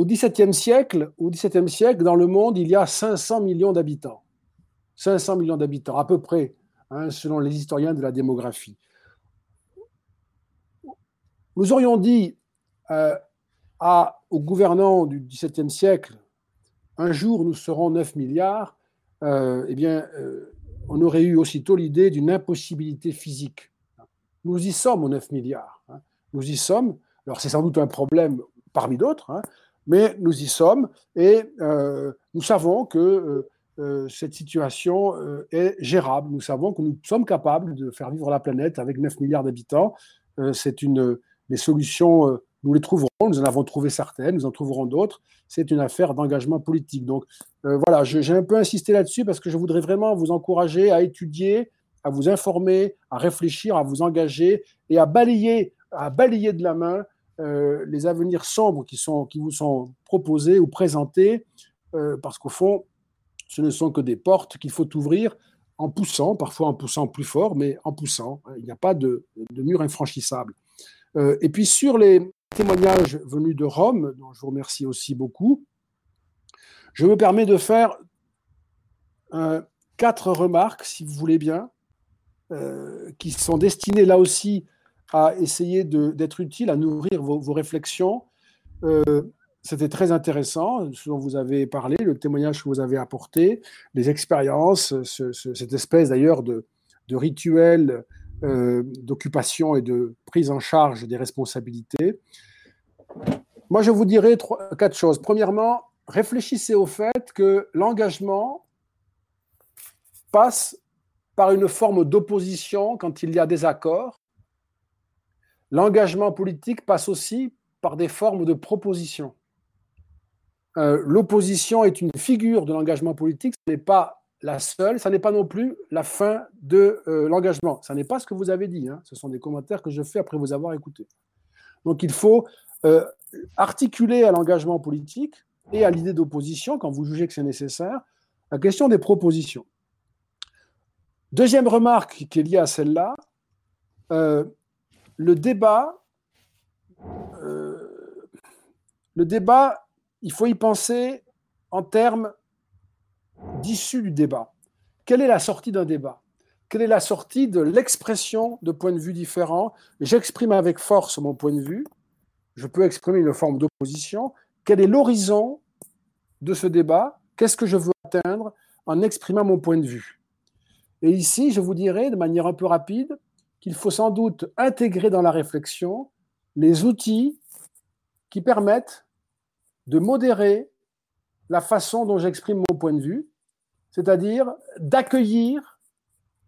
au XVIIe siècle, au XVIIe siècle, dans le monde, il y a 500 millions d'habitants. 500 millions d'habitants, à peu près, hein, selon les historiens de la démographie. Nous aurions dit euh, à, aux gouvernants du XVIIe siècle, un jour nous serons 9 milliards, euh, eh bien, euh, on aurait eu aussitôt l'idée d'une impossibilité physique. Nous y sommes aux 9 milliards. Hein. Nous y sommes. Alors c'est sans doute un problème parmi d'autres, hein, mais nous y sommes et euh, nous savons que euh, euh, cette situation est gérable. Nous savons que nous sommes capables de faire vivre la planète avec 9 milliards d'habitants. c'est une des solutions, nous les trouverons, nous en avons trouvé certaines, nous en trouverons d'autres. C'est une affaire d'engagement politique. Donc voilà, j'ai un peu insisté là-dessus parce que je voudrais vraiment vous encourager à étudier, à vous informer, à réfléchir, à vous engager et à balayer, à balayer de la main euh, les avenirs sombres qui, vous sont proposés ou présentés, euh, parce qu'au fond, ce ne sont que des portes qu'il faut ouvrir en poussant, parfois en poussant plus fort, mais en poussant. Il n'y a pas de, de mur infranchissable. Euh, et puis sur les témoignages venus de Rome, dont je vous remercie aussi beaucoup, je me permets de faire quatre remarques, si vous voulez bien, qui sont destinées là aussi à essayer d'être utile, à nourrir vos, réflexions. Euh, c'était très intéressant, ce dont vous avez parlé, le témoignage que vous avez apporté, les expériences, cette espèce d'ailleurs de, de, rituel euh, d'occupation et de prise en charge des responsabilités. Moi, je vous dirais quatre choses. Premièrement, réfléchissez au fait que l'engagement passe par une forme d'opposition quand il y a des accords L'engagement politique passe aussi par des formes de proposition. Euh, l'opposition est une figure de l'engagement politique, ce n'est pas la seule, ce n'est pas non plus la fin de euh, l'engagement. Ce n'est pas ce que vous avez dit, hein. ce sont des commentaires que je fais après vous avoir écouté. Donc il faut euh, articuler à l'engagement politique et à l'idée d'opposition, quand vous jugez que c'est nécessaire, la question des propositions. Deuxième remarque qui est liée à celle-là, le débat, euh, le débat, il faut y penser en termes d'issue du débat. Quelle est la sortie d'un débat? Quelle est la sortie de l'expression de points de vue différents J'exprime avec force mon point de vue. Je peux exprimer une forme d'opposition. Quel est l'horizon de ce débat? Qu'est-ce que je veux atteindre en exprimant mon point de vue? Et ici, je vous dirais de manière un peu rapide, qu'il faut sans doute intégrer dans la réflexion les outils qui permettent de modérer la façon dont j'exprime mon point de vue, c'est-à-dire d'accueillir,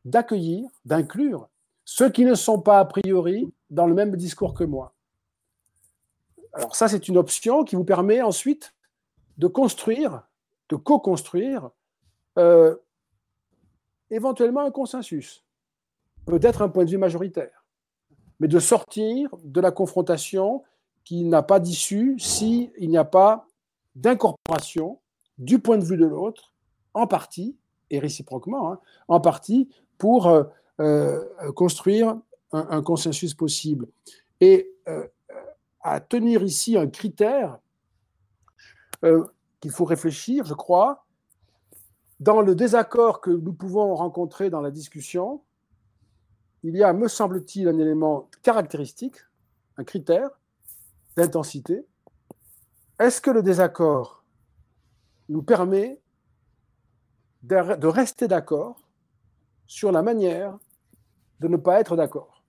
d'accueillir, d'inclure ceux qui ne sont pas a priori dans le même discours que moi. Alors ça, c'est une option qui vous permet ensuite de construire, de co-construire euh, éventuellement un consensus peut-être un point de vue majoritaire, mais de sortir de la confrontation qui n'a pas d'issue s'il n'y a pas d'incorporation du point de vue de l'autre, en partie, et réciproquement, hein, en partie, pour euh, euh, construire un, consensus possible. Et euh, à tenir ici un critère qu'il faut réfléchir, je crois, dans le désaccord que nous pouvons rencontrer dans la discussion, il y a, me semble-t-il, un élément caractéristique, un critère d'intensité. Est-ce que le désaccord nous permet de rester d'accord sur la manière de ne pas être d'accord?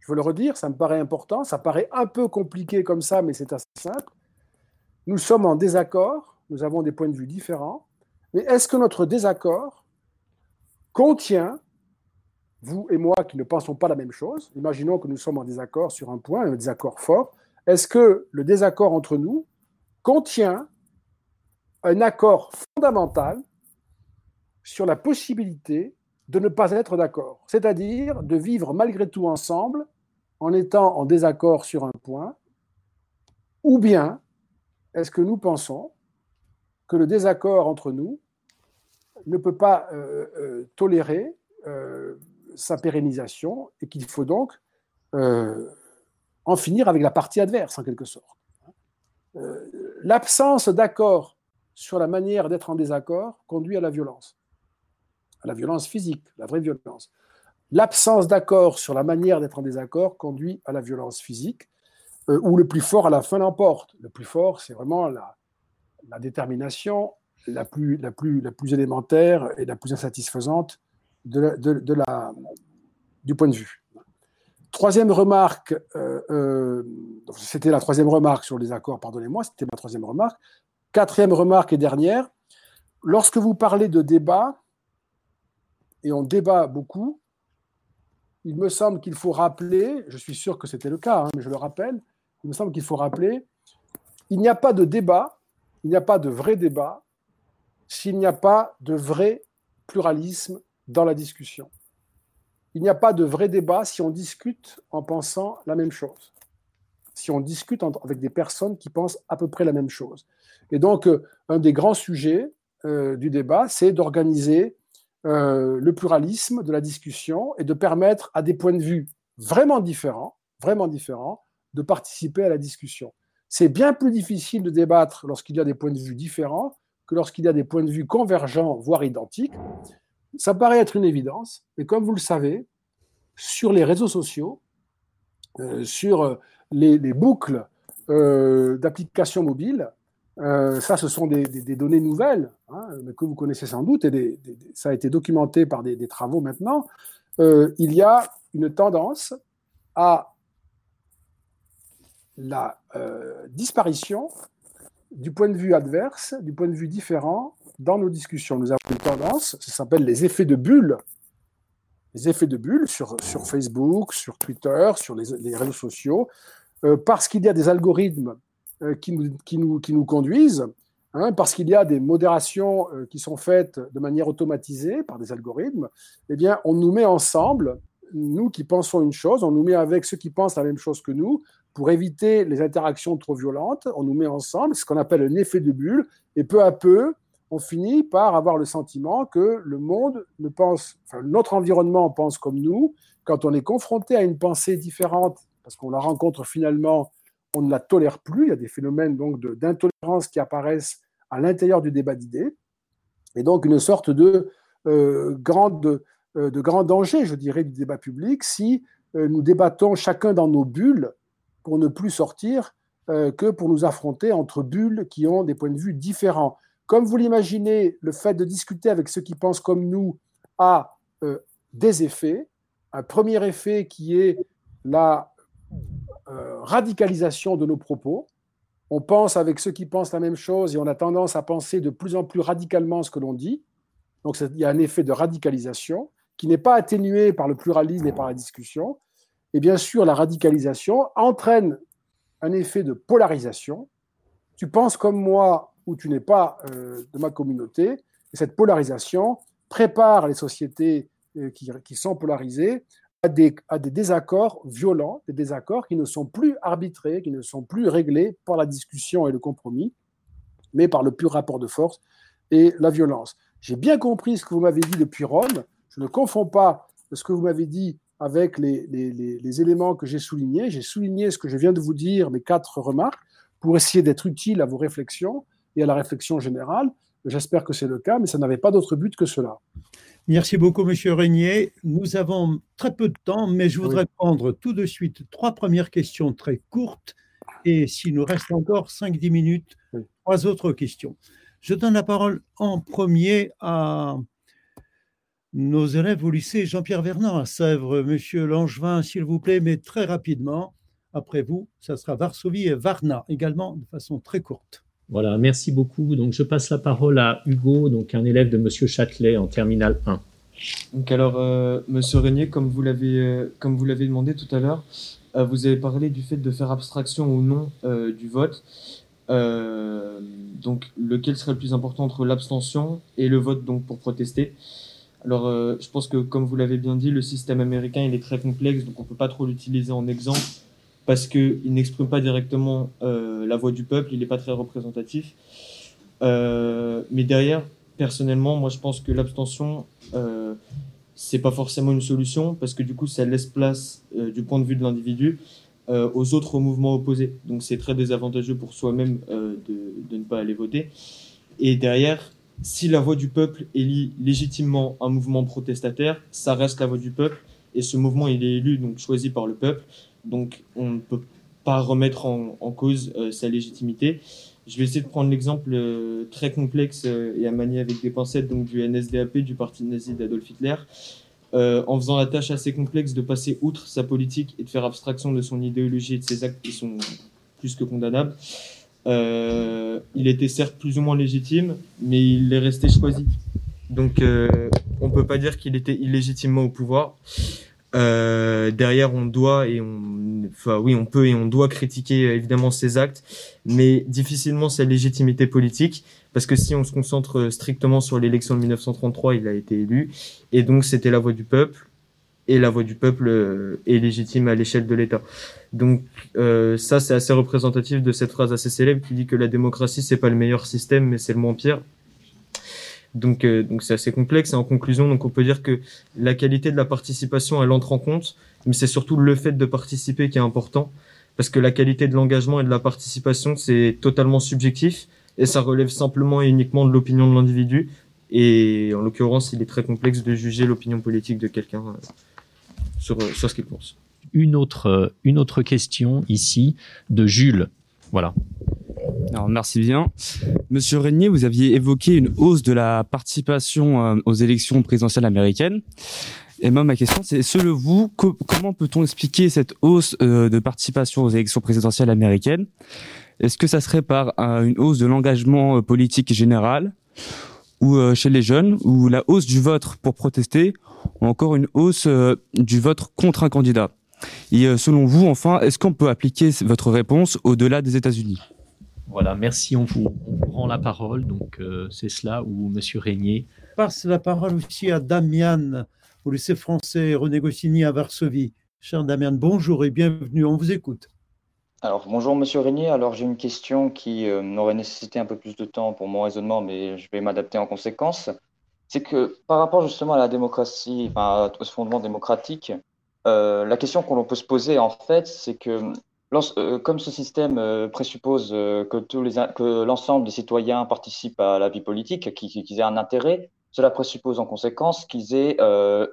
Je veux le redire, ça me paraît important, ça paraît un peu compliqué comme ça, mais c'est assez simple. Nous sommes en désaccord, nous avons des points de vue différents, mais est-ce que notre désaccord contient vous et moi qui ne pensons pas la même chose, imaginons que nous sommes en désaccord sur un point, un désaccord fort, est-ce que le désaccord entre nous contient un accord fondamental sur la possibilité de ne pas être d'accord, c'est-à-dire de vivre malgré tout ensemble en étant en désaccord sur un point, ou bien est-ce que nous pensons que le désaccord entre nous ne peut pas euh, euh, tolérer euh, sa pérennisation et qu'il faut donc euh, en finir avec la partie adverse, en quelque sorte. l'absence d'accord sur la manière d'être en désaccord conduit à la violence, à la violence physique, la vraie violence. L'absence d'accord sur la manière d'être en désaccord conduit à la violence physique, euh, où le plus fort à la fin l'emporte. Le plus fort, c'est vraiment la, détermination la plus, la, plus, la plus élémentaire et la plus insatisfaisante de du point de vue. Troisième remarque, euh, euh, c'était la troisième remarque sur les accords, pardonnez-moi, c'était ma troisième remarque. Quatrième remarque et dernière, lorsque vous parlez de débat, et on débat beaucoup, il me semble qu'il faut rappeler, je suis sûr que c'était le cas, hein, mais je le rappelle, il me semble qu'il faut rappeler, il n'y a pas de débat, il n'y a pas de vrai débat s'il n'y a pas de vrai pluralisme dans la discussion. Il n'y a pas de vrai débat si on discute en pensant la même chose, si on discute avec des personnes qui pensent à peu près la même chose. Et donc, euh, un des grands sujets euh, du débat, c'est d'organiser euh, le pluralisme de la discussion et de permettre à des points de vue vraiment différents, vraiment différents, de participer à la discussion. C'est bien plus difficile de débattre lorsqu'il y a des points de vue différents que lorsqu'il y a des points de vue convergents, voire identiques. Ça paraît être une évidence, mais comme vous le savez, sur les réseaux sociaux, euh, sur euh, les, boucles d'applications mobiles, euh, ça, ce sont des, données nouvelles, hein, que vous connaissez sans doute, et ça a été documenté par des, travaux maintenant. Euh, il y a une tendance à la euh, disparition du point de vue adverse, du point de vue différent dans nos discussions. Nous avons une tendance, ça s'appelle les effets de bulle. Les effets de bulle sur, sur Facebook, sur Twitter, sur les réseaux sociaux, parce qu'il y a des algorithmes euh, qui nous, qui nous, qui nous conduisent, hein, parce qu'il y a des modérations euh, qui sont faites de manière automatisée par des algorithmes, eh bien, on nous met ensemble, nous qui pensons une chose, on nous met avec ceux qui pensent la même chose que nous, pour éviter les interactions trop violentes, on nous met ensemble, ce qu'on appelle un effet de bulle, et peu à peu, on finit par avoir le sentiment que le monde ne pense, notre environnement pense comme nous. Quand on est confronté à une pensée différente, parce qu'on la rencontre finalement on ne la tolère plus. Il y a des phénomènes donc d'intolérance qui apparaissent à l'intérieur du débat d'idées, et donc une sorte de, euh, grande, euh, de grand danger, je dirais, du débat public si euh, nous débattons chacun dans nos bulles pour ne plus sortir que pour nous affronter entre bulles qui ont des points de vue différents. Comme vous l'imaginez, le fait de discuter avec ceux qui pensent comme nous a des effets. Un premier effet qui est la euh, radicalisation de nos propos. On pense avec ceux qui pensent la même chose et on a tendance à penser de plus en plus radicalement ce que l'on dit. Donc il y a un effet de radicalisation qui n'est pas atténué par le pluralisme et par la discussion. Et bien sûr, la radicalisation entraîne un effet de polarisation. Tu penses comme moi ou tu n'es pas euh, de ma communauté. Et cette polarisation prépare les sociétés euh, qui, sont polarisées à des, désaccords violents, des désaccords qui ne sont plus arbitrés, qui ne sont plus réglés par la discussion et le compromis, mais par le pur rapport de force et la violence. J'ai bien compris ce que vous m'avez dit depuis Rome. Je ne confonds pas ce que vous m'avez dit avec les, les éléments que j'ai soulignés. J'ai souligné ce que je viens de vous dire, mes quatre remarques, pour essayer d'être utile à vos réflexions et à la réflexion générale. J'espère que c'est le cas, mais ça n'avait pas d'autre but que cela. Merci beaucoup, Monsieur Régnier. Nous avons très peu de temps, mais je voudrais prendre tout de suite trois premières questions très courtes. Et s'il nous reste encore 5-10 minutes, trois autres questions. Je donne la parole en premier à nos élèves au lycée Jean-Pierre Vernant à Sèvres. Monsieur Langevin, s'il vous plaît, mais très rapidement. Après vous, ça sera Varsovie et Varna, également de façon très courte. Voilà, merci beaucoup. Donc, je passe la parole à Hugo, donc un élève de Monsieur Châtelet en terminale 1. Donc, alors, euh, Monsieur Régnier, comme vous l'avez, euh, comme vous l'avez demandé tout à l'heure, euh, vous avez parlé du fait de faire abstraction ou non du vote. donc, lequel serait le plus important entre l'abstention et le vote donc pour protester? Alors, je pense que, comme vous l'avez bien dit, le système américain il est très complexe, donc on peut pas trop l'utiliser en exemple parce qu'il n'exprime pas directement euh, la voix du peuple, il n'est pas très représentatif. Euh, mais derrière, personnellement, moi je pense que l'abstention, euh, c'est pas forcément une solution, parce que du coup, ça laisse place, euh, du point de vue de l'individu, aux autres mouvements opposés. Donc c'est très désavantageux pour soi-même de, de, ne pas aller voter. Et derrière, si la voix du peuple élit légitimement un mouvement protestataire, ça reste la voix du peuple. Et ce mouvement, il est élu, donc choisi par le peuple. Donc on ne peut pas remettre en, cause sa légitimité. Je vais essayer de prendre l'exemple euh, très complexe euh, et à manier avec des pincettes donc du NSDAP, du parti nazi d'Adolf Hitler, euh, en faisant la tâche assez complexe de passer outre sa politique et de faire abstraction de son idéologie et de ses actes qui sont plus que condamnables. il était certes plus ou moins légitime, mais il est resté choisi. Donc on ne peut pas dire qu'il était illégitimement au pouvoir. Euh, derrière, on doit et on, enfin oui, on peut et on doit critiquer euh, évidemment ses actes, mais difficilement sa légitimité politique, parce que si on se concentre euh, strictement sur l'élection de 1933, il a été élu, et donc c'était la voix du peuple, et la voix du peuple est légitime à l'échelle de l'État. Donc euh, ça, c'est assez représentatif de cette phrase assez célèbre qui dit que la démocratie, c'est pas le meilleur système, mais c'est le moins pire. Donc, euh, donc c'est assez complexe. Et en conclusion, donc on peut dire que la qualité de la participation, elle entre en compte, mais c'est surtout le fait de participer qui est important, parce que la qualité de l'engagement et de la participation, c'est totalement subjectif, et ça relève simplement et uniquement de l'opinion de l'individu. Et en l'occurrence, il est très complexe de juger l'opinion politique de quelqu'un euh, sur, euh, sur ce qu'il pense. Une autre, une autre question ici de Jules. Voilà. Alors, merci bien. Monsieur Régnier, vous aviez évoqué une hausse de la participation euh, aux élections présidentielles américaines. Et moi, ma question, c'est selon vous, comment peut-on expliquer cette hausse euh, de participation aux élections présidentielles américaines? Est-ce que ça serait par une hausse de l'engagement euh, politique général ou chez les jeunes, ou la hausse du vote pour protester, ou encore une hausse du vote contre un candidat? Et selon vous, enfin, est-ce qu'on peut appliquer votre réponse au-delà des États-Unis? Voilà, merci. On vous, rend la parole. Donc, euh, c'est cela où Monsieur Régnier. Passe la parole aussi à Damian, au lycée français René Goscinny à Varsovie. Cher Damian, bonjour et bienvenue. On vous écoute. Alors, bonjour Monsieur Régnier. Alors, j'ai une question qui euh, aurait nécessité un peu plus de temps pour mon raisonnement, mais je vais m'adapter en conséquence. C'est que par rapport justement à la démocratie, enfin, au fondement démocratique, euh, la question qu'on peut se poser en fait, c'est que comme ce système euh, présuppose euh, que, l'ensemble des citoyens participent à la vie politique, qu'ils aient un intérêt, cela présuppose en conséquence qu'ils aient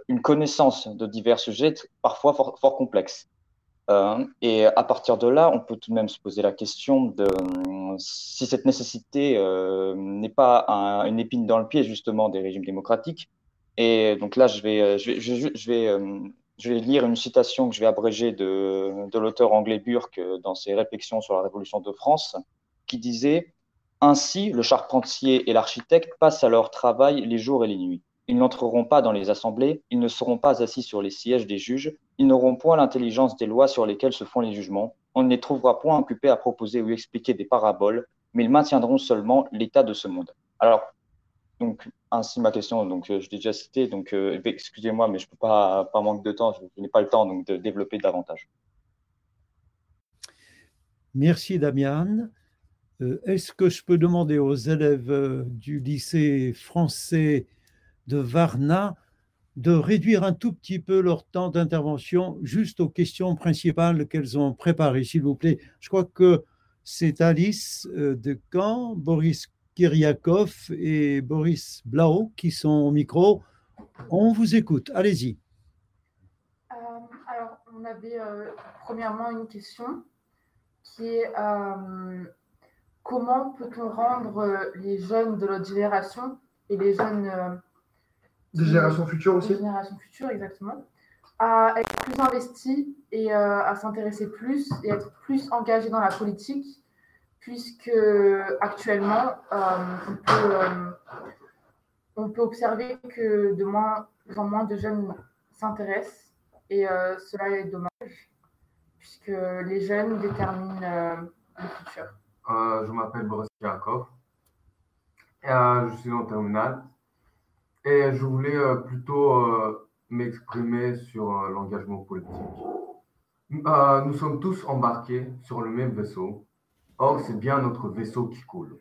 une connaissance de divers sujets, parfois fort, complexes. et à partir de là, on peut tout de même se poser la question de si cette nécessité n'est pas une épine dans le pied justement des régimes démocratiques. Et donc là, je vais, vais je vais lire une citation que je vais abréger de, l'auteur anglais Burke dans ses réflexions sur la Révolution de France, qui disait Ainsi, le charpentier et l'architecte passent à leur travail les jours et les nuits. Ils n'entreront pas dans les assemblées, ils ne seront pas assis sur les sièges des juges, ils n'auront point l'intelligence des lois sur lesquelles se font les jugements, on ne les trouvera point occupés à proposer ou expliquer des paraboles, mais ils maintiendront seulement l'état de ce monde. Alors, donc, ainsi ma question, donc euh, je l'ai déjà cité, donc euh, excusez-moi, mais je peux pas, par manque de temps, je, n'ai pas le temps donc, de développer davantage. Merci Damian. Euh, est-ce que je peux demander aux élèves du lycée français de Varna de réduire un tout petit peu leur temps d'intervention juste aux questions principales qu'elles ont préparées, s'il vous plaît? Je crois que c'est Alice de Caen, Boris Kyriakov et Boris Blau qui sont au micro. On vous écoute. Allez-y. Euh, alors, on avait euh, premièrement une question qui est euh, comment peut-on rendre les jeunes de notre génération et les jeunes de génération future aussi génération future, exactement, à être plus investis et à s'intéresser plus et être plus engagés dans la politique puisque actuellement, euh, euh, on, peut, observer que de moins en moins de jeunes s'intéressent et euh, cela est dommage, puisque les jeunes déterminent le futur. je m'appelle Boris et, je suis en terminale et je voulais plutôt m'exprimer sur l'engagement politique. nous sommes tous embarqués sur le même vaisseau Or, c'est bien notre vaisseau qui coule.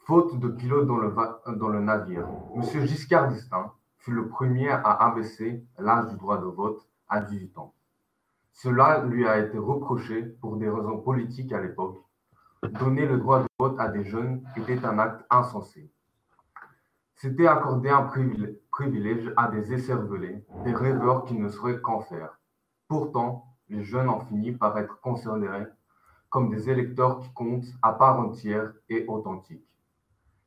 Faute de pilote dans le, navire, M. Giscard d'Estaing fut le premier à abaisser l'âge du droit de vote à 18 ans. Cela lui a été reproché pour des raisons politiques à l'époque. Donner le droit de vote à des jeunes était un acte insensé. C'était accorder un privilège à des écervelés, des rêveurs qui ne sauraient qu'en faire. Pourtant, les jeunes ont fini par être considérés comme des électeurs qui comptent à part entière et authentiques.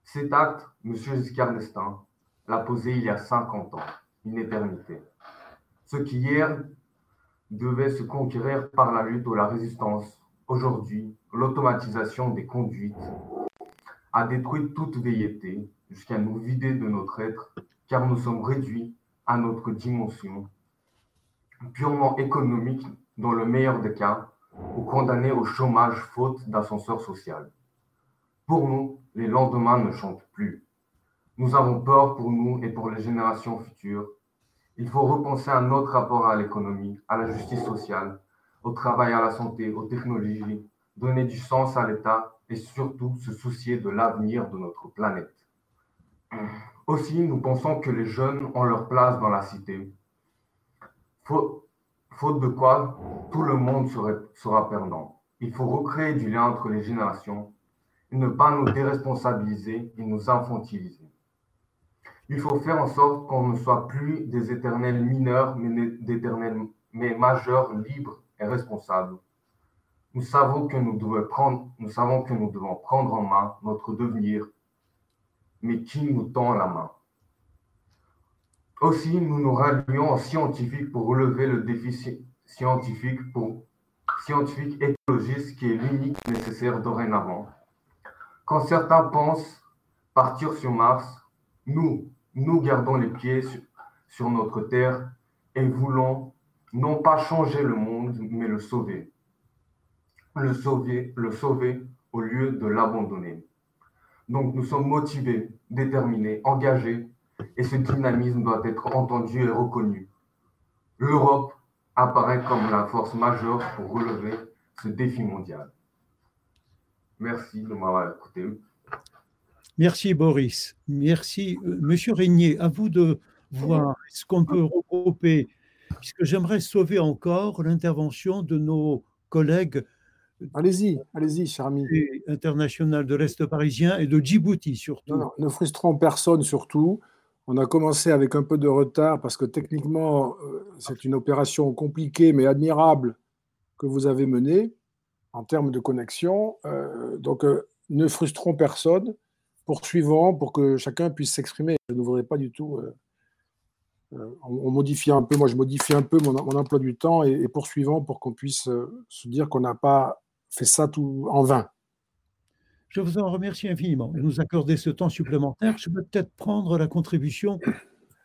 Cet acte, M. Giscard d'Estaing l'a posé il y a 50 ans, une éternité. Ce qui hier devait se conquérir par la lutte ou la résistance, aujourd'hui, l'automatisation des conduites a détruit toute veilleté jusqu'à nous vider de notre être, car nous sommes réduits à notre dimension purement économique dans le meilleur des cas, ou condamnés au chômage faute d'ascenseur social. Pour nous, les lendemains ne chantent plus. Nous avons peur pour nous et pour les générations futures. Il faut repenser à notre rapport à l'économie, à la justice sociale, au travail, à la santé, aux technologies, donner du sens à l'État et surtout se soucier de l'avenir de notre planète. Aussi, nous pensons que les jeunes ont leur place dans la cité. Faute, de quoi, tout le monde sera perdant. Il faut recréer du lien entre les générations et ne pas nous déresponsabiliser et nous infantiliser. Il faut faire en sorte qu'on ne soit plus des éternels mineurs, mais d'éternels mais majeurs, libres et responsables. Nous savons que nous devons prendre, nous savons que nous devons prendre en main notre devenir mais qui nous tend la main? Aussi, nous nous rallions en scientifiques pour relever le déficit scientifique, pour, scientifique écologiste qui est l'unique nécessaire dorénavant. Quand certains pensent partir sur Mars, nous, nous gardons les pieds sur notre Terre et voulons non pas changer le monde, mais le sauver. Le sauver, le sauver au lieu de l'abandonner. Donc nous sommes motivés, déterminés, engagés, et ce dynamisme doit être entendu et reconnu. L'Europe apparaît comme la force majeure pour relever ce défi mondial. Merci de m'avoir écouté. Merci Boris. Merci. Euh, Monsieur Régnier, à vous de voir ce qu'on peut regrouper, puisque j'aimerais sauver encore l'intervention de nos collègues Allez-y, allez-y, cher ami. International de l'Est parisien et de Djibouti surtout. Non, ne frustrons personne surtout. On a commencé avec un peu de retard parce que techniquement, euh, c'est une opération compliquée mais admirable que vous avez menée en termes de connexion. Euh, donc, euh, ne frustrons personne. Poursuivons pour que chacun puisse s'exprimer. Je ne voudrais pas du tout. on, modifie un peu, moi je modifie un peu mon, emploi du temps et, et poursuivons pour qu'on puisse se dire qu'on n'a pas fait ça tout en vain. Je vous en remercie infiniment de nous accorder ce temps supplémentaire. Je peux peut-être prendre la contribution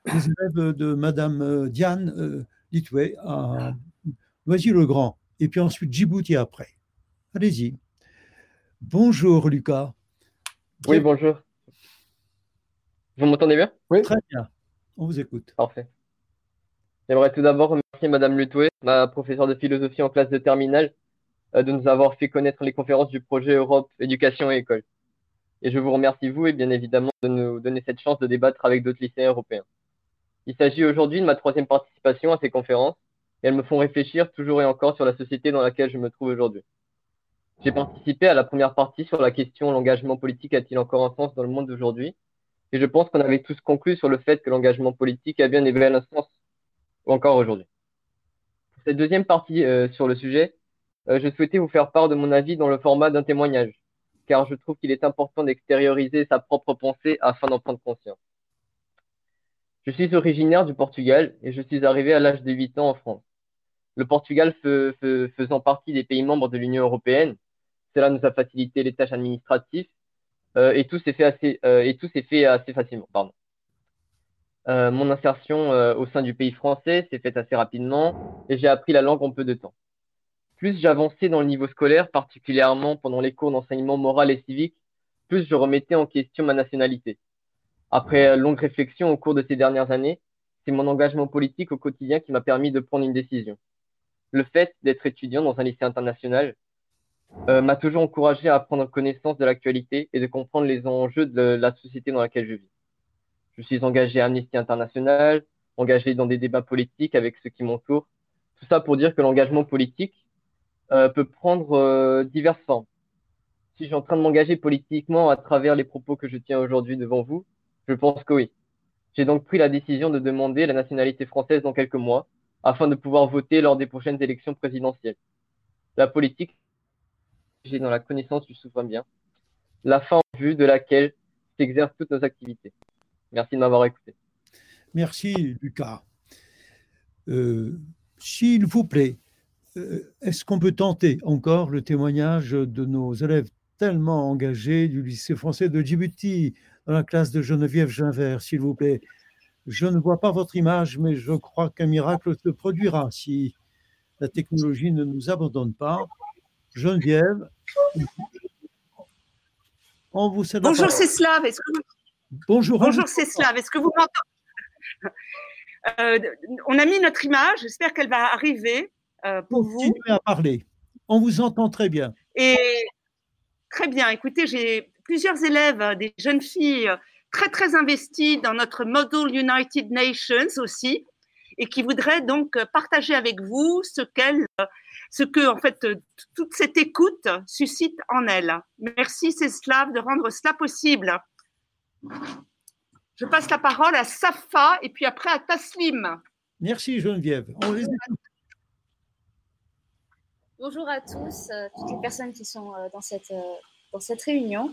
des élèves de Madame euh, Diane euh, Litoué à Noisy-le-Grand et puis ensuite Djibouti après. Allez-y. Bonjour Lucas. Oui, bonjour. Vous m'entendez bien? Oui. Très bien. On vous écoute. Parfait. J'aimerais tout d'abord remercier Madame Lutoué, ma professeure de philosophie en classe de terminale, de nous avoir fait connaître les conférences du projet Europe, éducation et école. Et je vous remercie, vous, et bien évidemment, de nous donner cette chance de débattre avec d'autres lycéens européens. Il s'agit aujourd'hui de ma troisième participation à ces conférences, et elles me font réfléchir toujours et encore sur la société dans laquelle je me trouve aujourd'hui. J'ai participé à la première partie sur la question l'engagement politique a-t-il encore un sens dans le monde d'aujourd'hui? Et je pense qu'on avait tous conclu sur le fait que l'engagement politique a bien et un sens encore aujourd'hui. Cette deuxième partie euh, sur le sujet, euh, je souhaitais vous faire part de mon avis dans le format d'un témoignage, car je trouve qu'il est important d'extérioriser sa propre pensée afin d'en prendre conscience. Je suis originaire du Portugal et je suis arrivé à l'âge de 8 ans en France. Le Portugal faisant partie des pays membres de l'Union européenne, cela nous a facilité les tâches administratives euh, et tout s'est fait assez euh, et tout s'est fait assez facilement. Pardon. mon insertion au sein du pays français s'est faite assez rapidement et j'ai appris la langue en peu de temps. Plus j'avançais dans le niveau scolaire, particulièrement pendant les cours d'enseignement moral et civique, plus je remettais en question ma nationalité. Après longue réflexion au cours de ces dernières années, c'est mon engagement politique au quotidien qui m'a permis de prendre une décision. Le fait d'être étudiant dans un lycée international euh, m'a toujours encouragé à prendre connaissance de l'actualité et de comprendre les enjeux de la société dans laquelle je vis. Je suis engagé à Amnesty International, engagé dans des débats politiques avec ceux qui m'entourent, Tout ça pour dire que l'engagement politique euh, peut prendre euh, diverses formes. Si je suis en train de m'engager politiquement à travers les propos que je tiens aujourd'hui devant vous, je pense que oui. J'ai donc pris la décision de demander la nationalité française dans quelques mois afin de pouvoir voter lors des prochaines élections présidentielles. La politique, j'ai dans la connaissance du souverain bien, la fin en vue de laquelle s'exercent toutes nos activités. Merci de m'avoir écouté. Merci, Lucas. Euh, s'il vous plaît, est-ce qu'on peut tenter encore le témoignage de nos élèves tellement engagés du lycée français de Djibouti, dans la classe de Geneviève Ginvert, s'il vous plaît? Je ne vois pas votre image, mais je crois qu'un miracle se produira si la technologie ne nous abandonne pas. Geneviève, on vous Bonjour, c'est Slav. Est-ce que Bonjour. Bonjour, c'est Slav. Est-ce que vous m'entendez? Euh, On a mis notre image. J'espère qu'elle va arriver euh, pour Continuez vous. à parler. On vous entend très bien. Et très bien. Écoutez, j'ai plusieurs élèves, euh, des jeunes filles très très investies dans notre Model United Nations aussi, et qui voudraient donc partager avec vous ce qu'elles, ce que en fait toute cette écoute suscite en elles. Merci Céslav de rendre cela possible. Je passe la parole à Safa et puis après à Taslim. Merci Geneviève. On les Bonjour à tous, euh, toutes les personnes qui sont euh, dans cette, euh, dans cette réunion.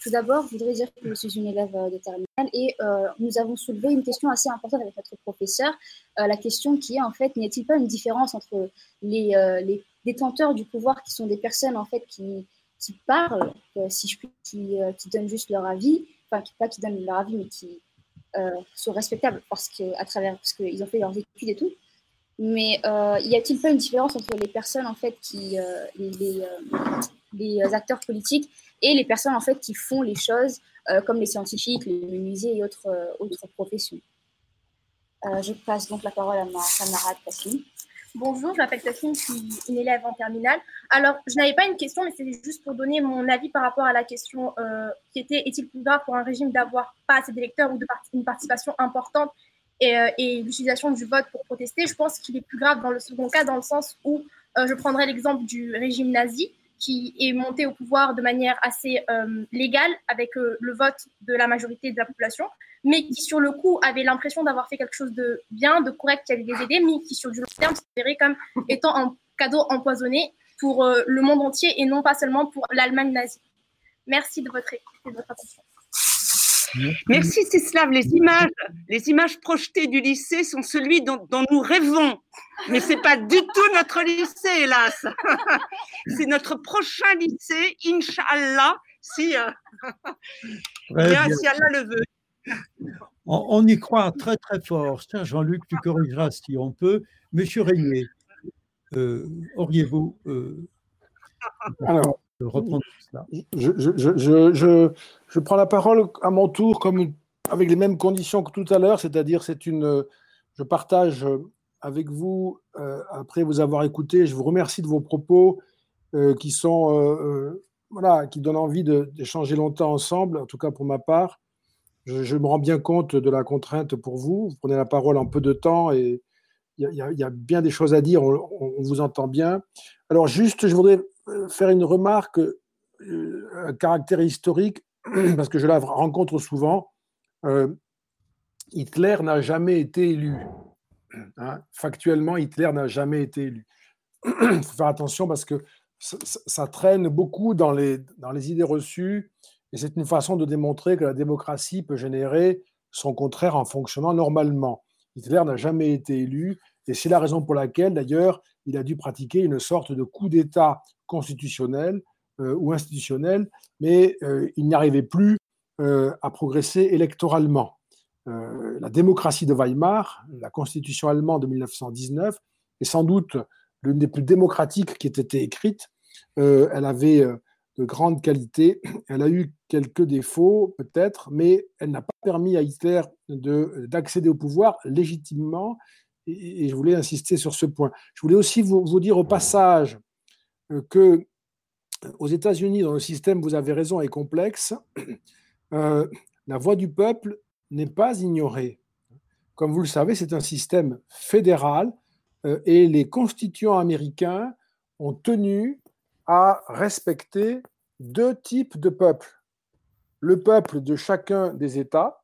tout d'abord, je voudrais dire que je suis une élève de terminale et nous avons soulevé une question assez importante avec notre professeur. la question qui est en fait, n'y a-t-il pas une différence entre les, détenteurs du pouvoir qui sont des personnes en fait qui, qui parlent, si je puis, qui, qui, donnent juste leur avis, pas qui donnent leur avis mais qui sont respectables parce que, à travers, parce qu'ils ont fait leurs études et tout, mais euh, y a-t-il pas une différence entre les personnes en fait qui, euh, les, les, euh, acteurs politiques et les personnes en fait qui font les choses comme les scientifiques, les musées et autres, autres professions? Je passe donc la parole à ma camarade Tassim. Bonjour, je m'appelle Tassim, je suis une élève en terminale. Alors, je n'avais pas une question, mais c'était juste pour donner mon avis par rapport à la question qui était est-il plus grave pour un régime d'avoir pas assez d'électeurs ou de une participation importante euh, et, l'utilisation du vote pour protester, je pense qu'il est plus grave dans le second cas, dans le sens où euh, je prendrai l'exemple du régime nazi qui est monté au pouvoir de manière assez euh, légale avec le vote de la majorité de la population, mais qui sur le coup avait l'impression d'avoir fait quelque chose de bien, de correct, qui allait les aider, mais qui sur du long terme s'avérait comme étant un cadeau empoisonné pour le monde entier et non pas seulement pour l'Allemagne nazie. Merci de votre, de votre attention. Merci Céslav. Les images, les images projetées du lycée sont celui dont, nous rêvons. Mais ce n'est pas du tout notre lycée, hélas. C'est notre prochain lycée, Inch'Allah, si, euh, si Allah le veut. On, y croit très très fort. Jean-Luc, tu corrigeras si on peut. Monsieur Régnier, euh, auriez-vous euh, Alors, je, prends la parole à mon tour comme avec les mêmes conditions que tout à l'heure, c'est-à-dire c'est une, je partage avec vous euh, après vous avoir écouté. Je vous remercie de vos propos euh, qui sont euh, voilà, qui donnent envie d'échanger longtemps ensemble. En tout cas pour ma part, je, me rends bien compte de la contrainte pour vous. Vous prenez la parole en peu de temps et il y, a bien des choses à dire. On, vous entend bien. Alors juste, je voudrais faire une remarque, euh, un caractère historique, parce que je la rencontre souvent. Euh, Hitler n'a jamais été élu. Hein. Factuellement, Hitler n'a jamais été élu. Il faut faire attention parce que ça, traîne beaucoup dans les, dans les idées reçues et c'est une façon de démontrer que la démocratie peut générer son contraire en fonctionnant normalement. Hitler n'a jamais été élu et c'est la raison pour laquelle, d'ailleurs, il a dû pratiquer une sorte de coup d'État constitutionnel euh, ou institutionnel, mais euh, il n'arrivait plus euh, à progresser électoralement. la démocratie de Weimar, la constitution allemande de 1919, est sans doute l'une des plus démocratiques qui ait été écrite. elle avait de grandes qualités. Elle a eu quelques défauts, peut-être, mais elle n'a pas permis à Hitler d'accéder au pouvoir légitimement. Et, je voulais insister sur ce point. Je voulais aussi vous, dire au passage que aux États-Unis, dans le système, vous avez raison, est complexe, euh, la voix du peuple n'est pas ignorée. Comme vous le savez, c'est un système fédéral. euh, et les constituants américains ont tenu à respecter deux types de peuples. Le peuple de chacun des États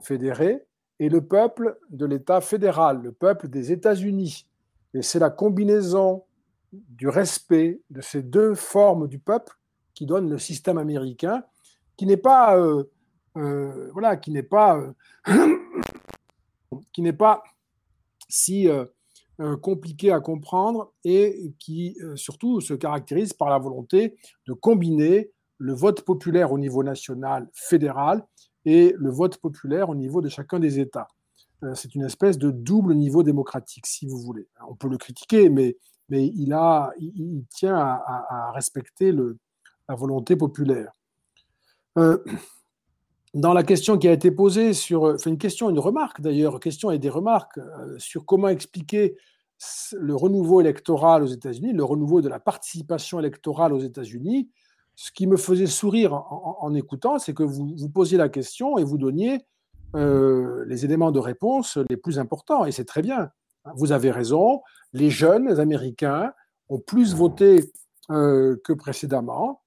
fédérés et le peuple de l'État fédéral, le peuple des États-Unis. Et c'est la combinaison du respect de ces deux formes du peuple qui donne le système américain, qui n'est pas, euh, euh, voilà, qui n'est pas, euh, qui n'est pas si compliqué à comprendre et qui surtout se caractérise par la volonté de combiner le vote populaire au niveau national fédéral et le vote populaire au niveau de chacun des États. C'est une espèce de double niveau démocratique, si vous voulez. On peut le critiquer, mais, il, tient à, respecter la volonté populaire. dans la question qui a été posée sur, une question, une remarque d'ailleurs, question et des remarques sur comment expliquer le renouveau électoral aux États-Unis, le renouveau de la participation électorale aux États-Unis, ce qui me faisait sourire en, écoutant, c'est que vous, posiez la question et vous donniez euh, les éléments de réponse les plus importants. Et c'est très bien. Vous avez raison. Les jeunes Américains ont plus voté euh, que précédemment.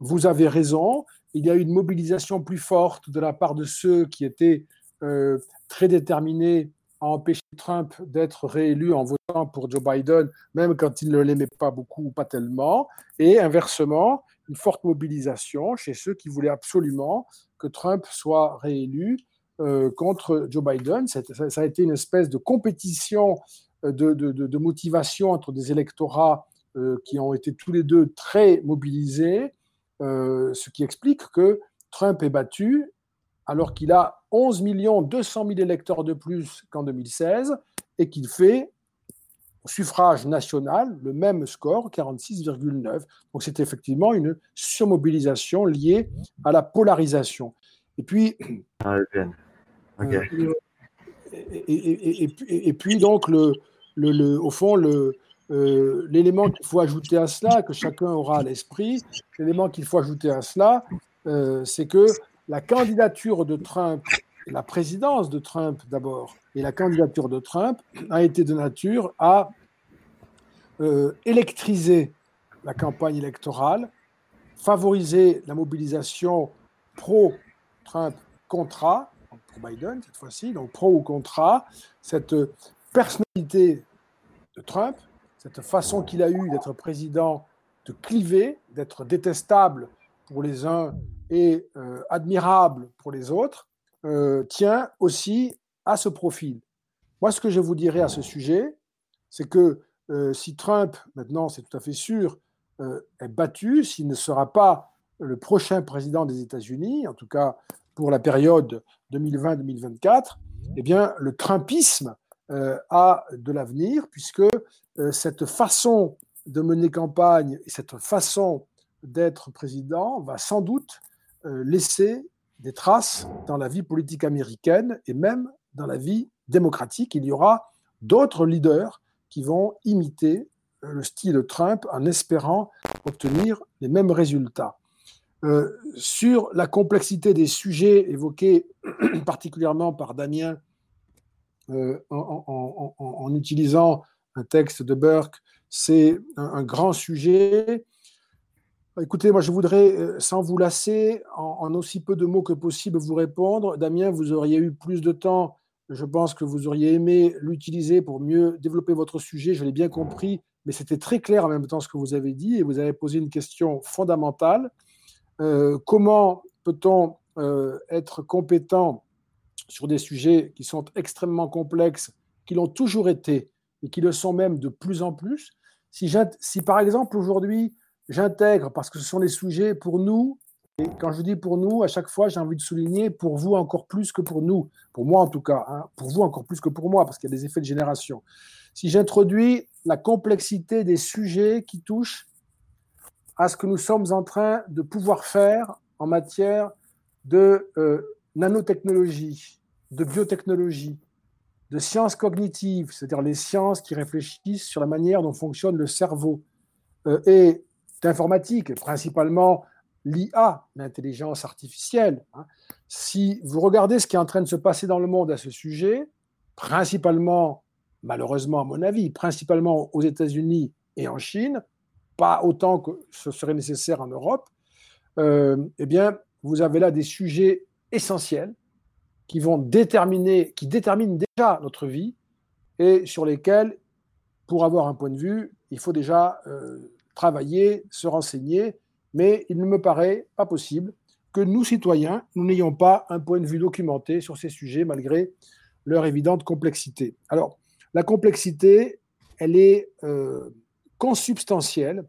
Vous avez raison. Il y a eu une mobilisation plus forte de la part de ceux qui étaient euh, très déterminés à empêcher Trump d'être réélu en votant pour Joe Biden, même quand il ne l'aimait pas beaucoup ou pas tellement. Et inversement, une forte mobilisation chez ceux qui voulaient absolument que Trump soit réélu euh, contre Joe Biden. Ça, a été une espèce de compétition euh, de, motivation entre des électorats euh, qui ont été tous les deux très mobilisés, ce qui explique que Trump est battu alors qu'il a 11 200 000 électeurs de plus qu'en 2016 et qu'il fait suffrage national le même score, 46,9. Donc c'est effectivement une surmobilisation liée à la polarisation. Et puis, ah, euh, et, puis donc, le, le, au fond, le, euh, l'élément qu'il faut ajouter à cela, que chacun aura à l'esprit, l'élément qu'il faut ajouter à cela, euh, c'est que la candidature de Trump, la présidence de Trump d'abord, et la candidature de Trump a été de nature à euh, électriser la campagne électorale, favoriser la mobilisation pro-Trump, contra, pour Biden cette fois-ci, donc pro ou contra, cette personnalité de Trump, cette façon qu'il a eu d'être président, de cliver, d'être détestable pour les uns et euh, admirable pour les autres, euh, tient aussi à ce profil. Moi, ce que je vous dirais à ce sujet, c'est que euh, si Trump, maintenant c'est tout à fait sûr, est battu, s'il ne sera pas le prochain président des États-Unis, en tout cas pour la période 2020-2024, eh bien, le Trumpisme a de l'avenir, puisque cette façon de mener campagne et cette façon d'être président va sans doute euh, laisser des traces dans la vie politique américaine et même dans la vie démocratique. Il y aura d'autres leaders qui vont imiter euh, le style de Trump en espérant obtenir les mêmes résultats. Euh, sur la complexité des sujets évoqués particulièrement par Damien en, utilisant un texte de Burke, c'est un, grand sujet. Écoutez, moi je voudrais, euh, sans vous lasser, en, aussi peu de mots que possible, vous répondre. Damien, vous auriez eu plus de temps. Je pense que vous auriez aimé l'utiliser pour mieux développer votre sujet. Je l'ai bien compris, mais c'était très clair en même temps ce que vous avez dit et vous avez posé une question fondamentale. Euh, comment peut-on euh, être compétent sur des sujets qui sont extrêmement complexes, qui l'ont toujours été et qui le sont même de plus en plus? Si, si par exemple aujourd'hui j'intègre parce que ce sont des sujets pour nous. Et quand je dis pour nous, à chaque fois, j'ai envie de souligner pour vous encore plus que pour nous, pour moi en tout cas, hein, pour vous encore plus que pour moi, parce qu'il y a des effets de génération. Si j'introduis la complexité des sujets qui touchent à ce que nous sommes en train de pouvoir faire en matière de euh, nanotechnologie, de biotechnologie, de sciences cognitives, c'est-à-dire les sciences qui réfléchissent sur la manière dont fonctionne le cerveau, euh, et d'informatique, principalement l'IA, l'intelligence artificielle. Hein. Si vous regardez ce qui est en train de se passer dans le monde à ce sujet, principalement malheureusement à mon avis, principalement aux États-Unis et en Chine, pas autant que ce serait nécessaire en Europe, euh, eh bien, vous avez là des sujets essentiels qui vont déterminer, qui déterminent déjà notre vie et sur lesquels, pour avoir un point de vue, il faut déjà euh, travailler, se renseigner, mais il ne me paraît pas possible que nous, citoyens, nous n'ayons pas un point de vue documenté sur ces sujets malgré leur évidente complexité. Alors, la complexité, elle est euh, consubstantielle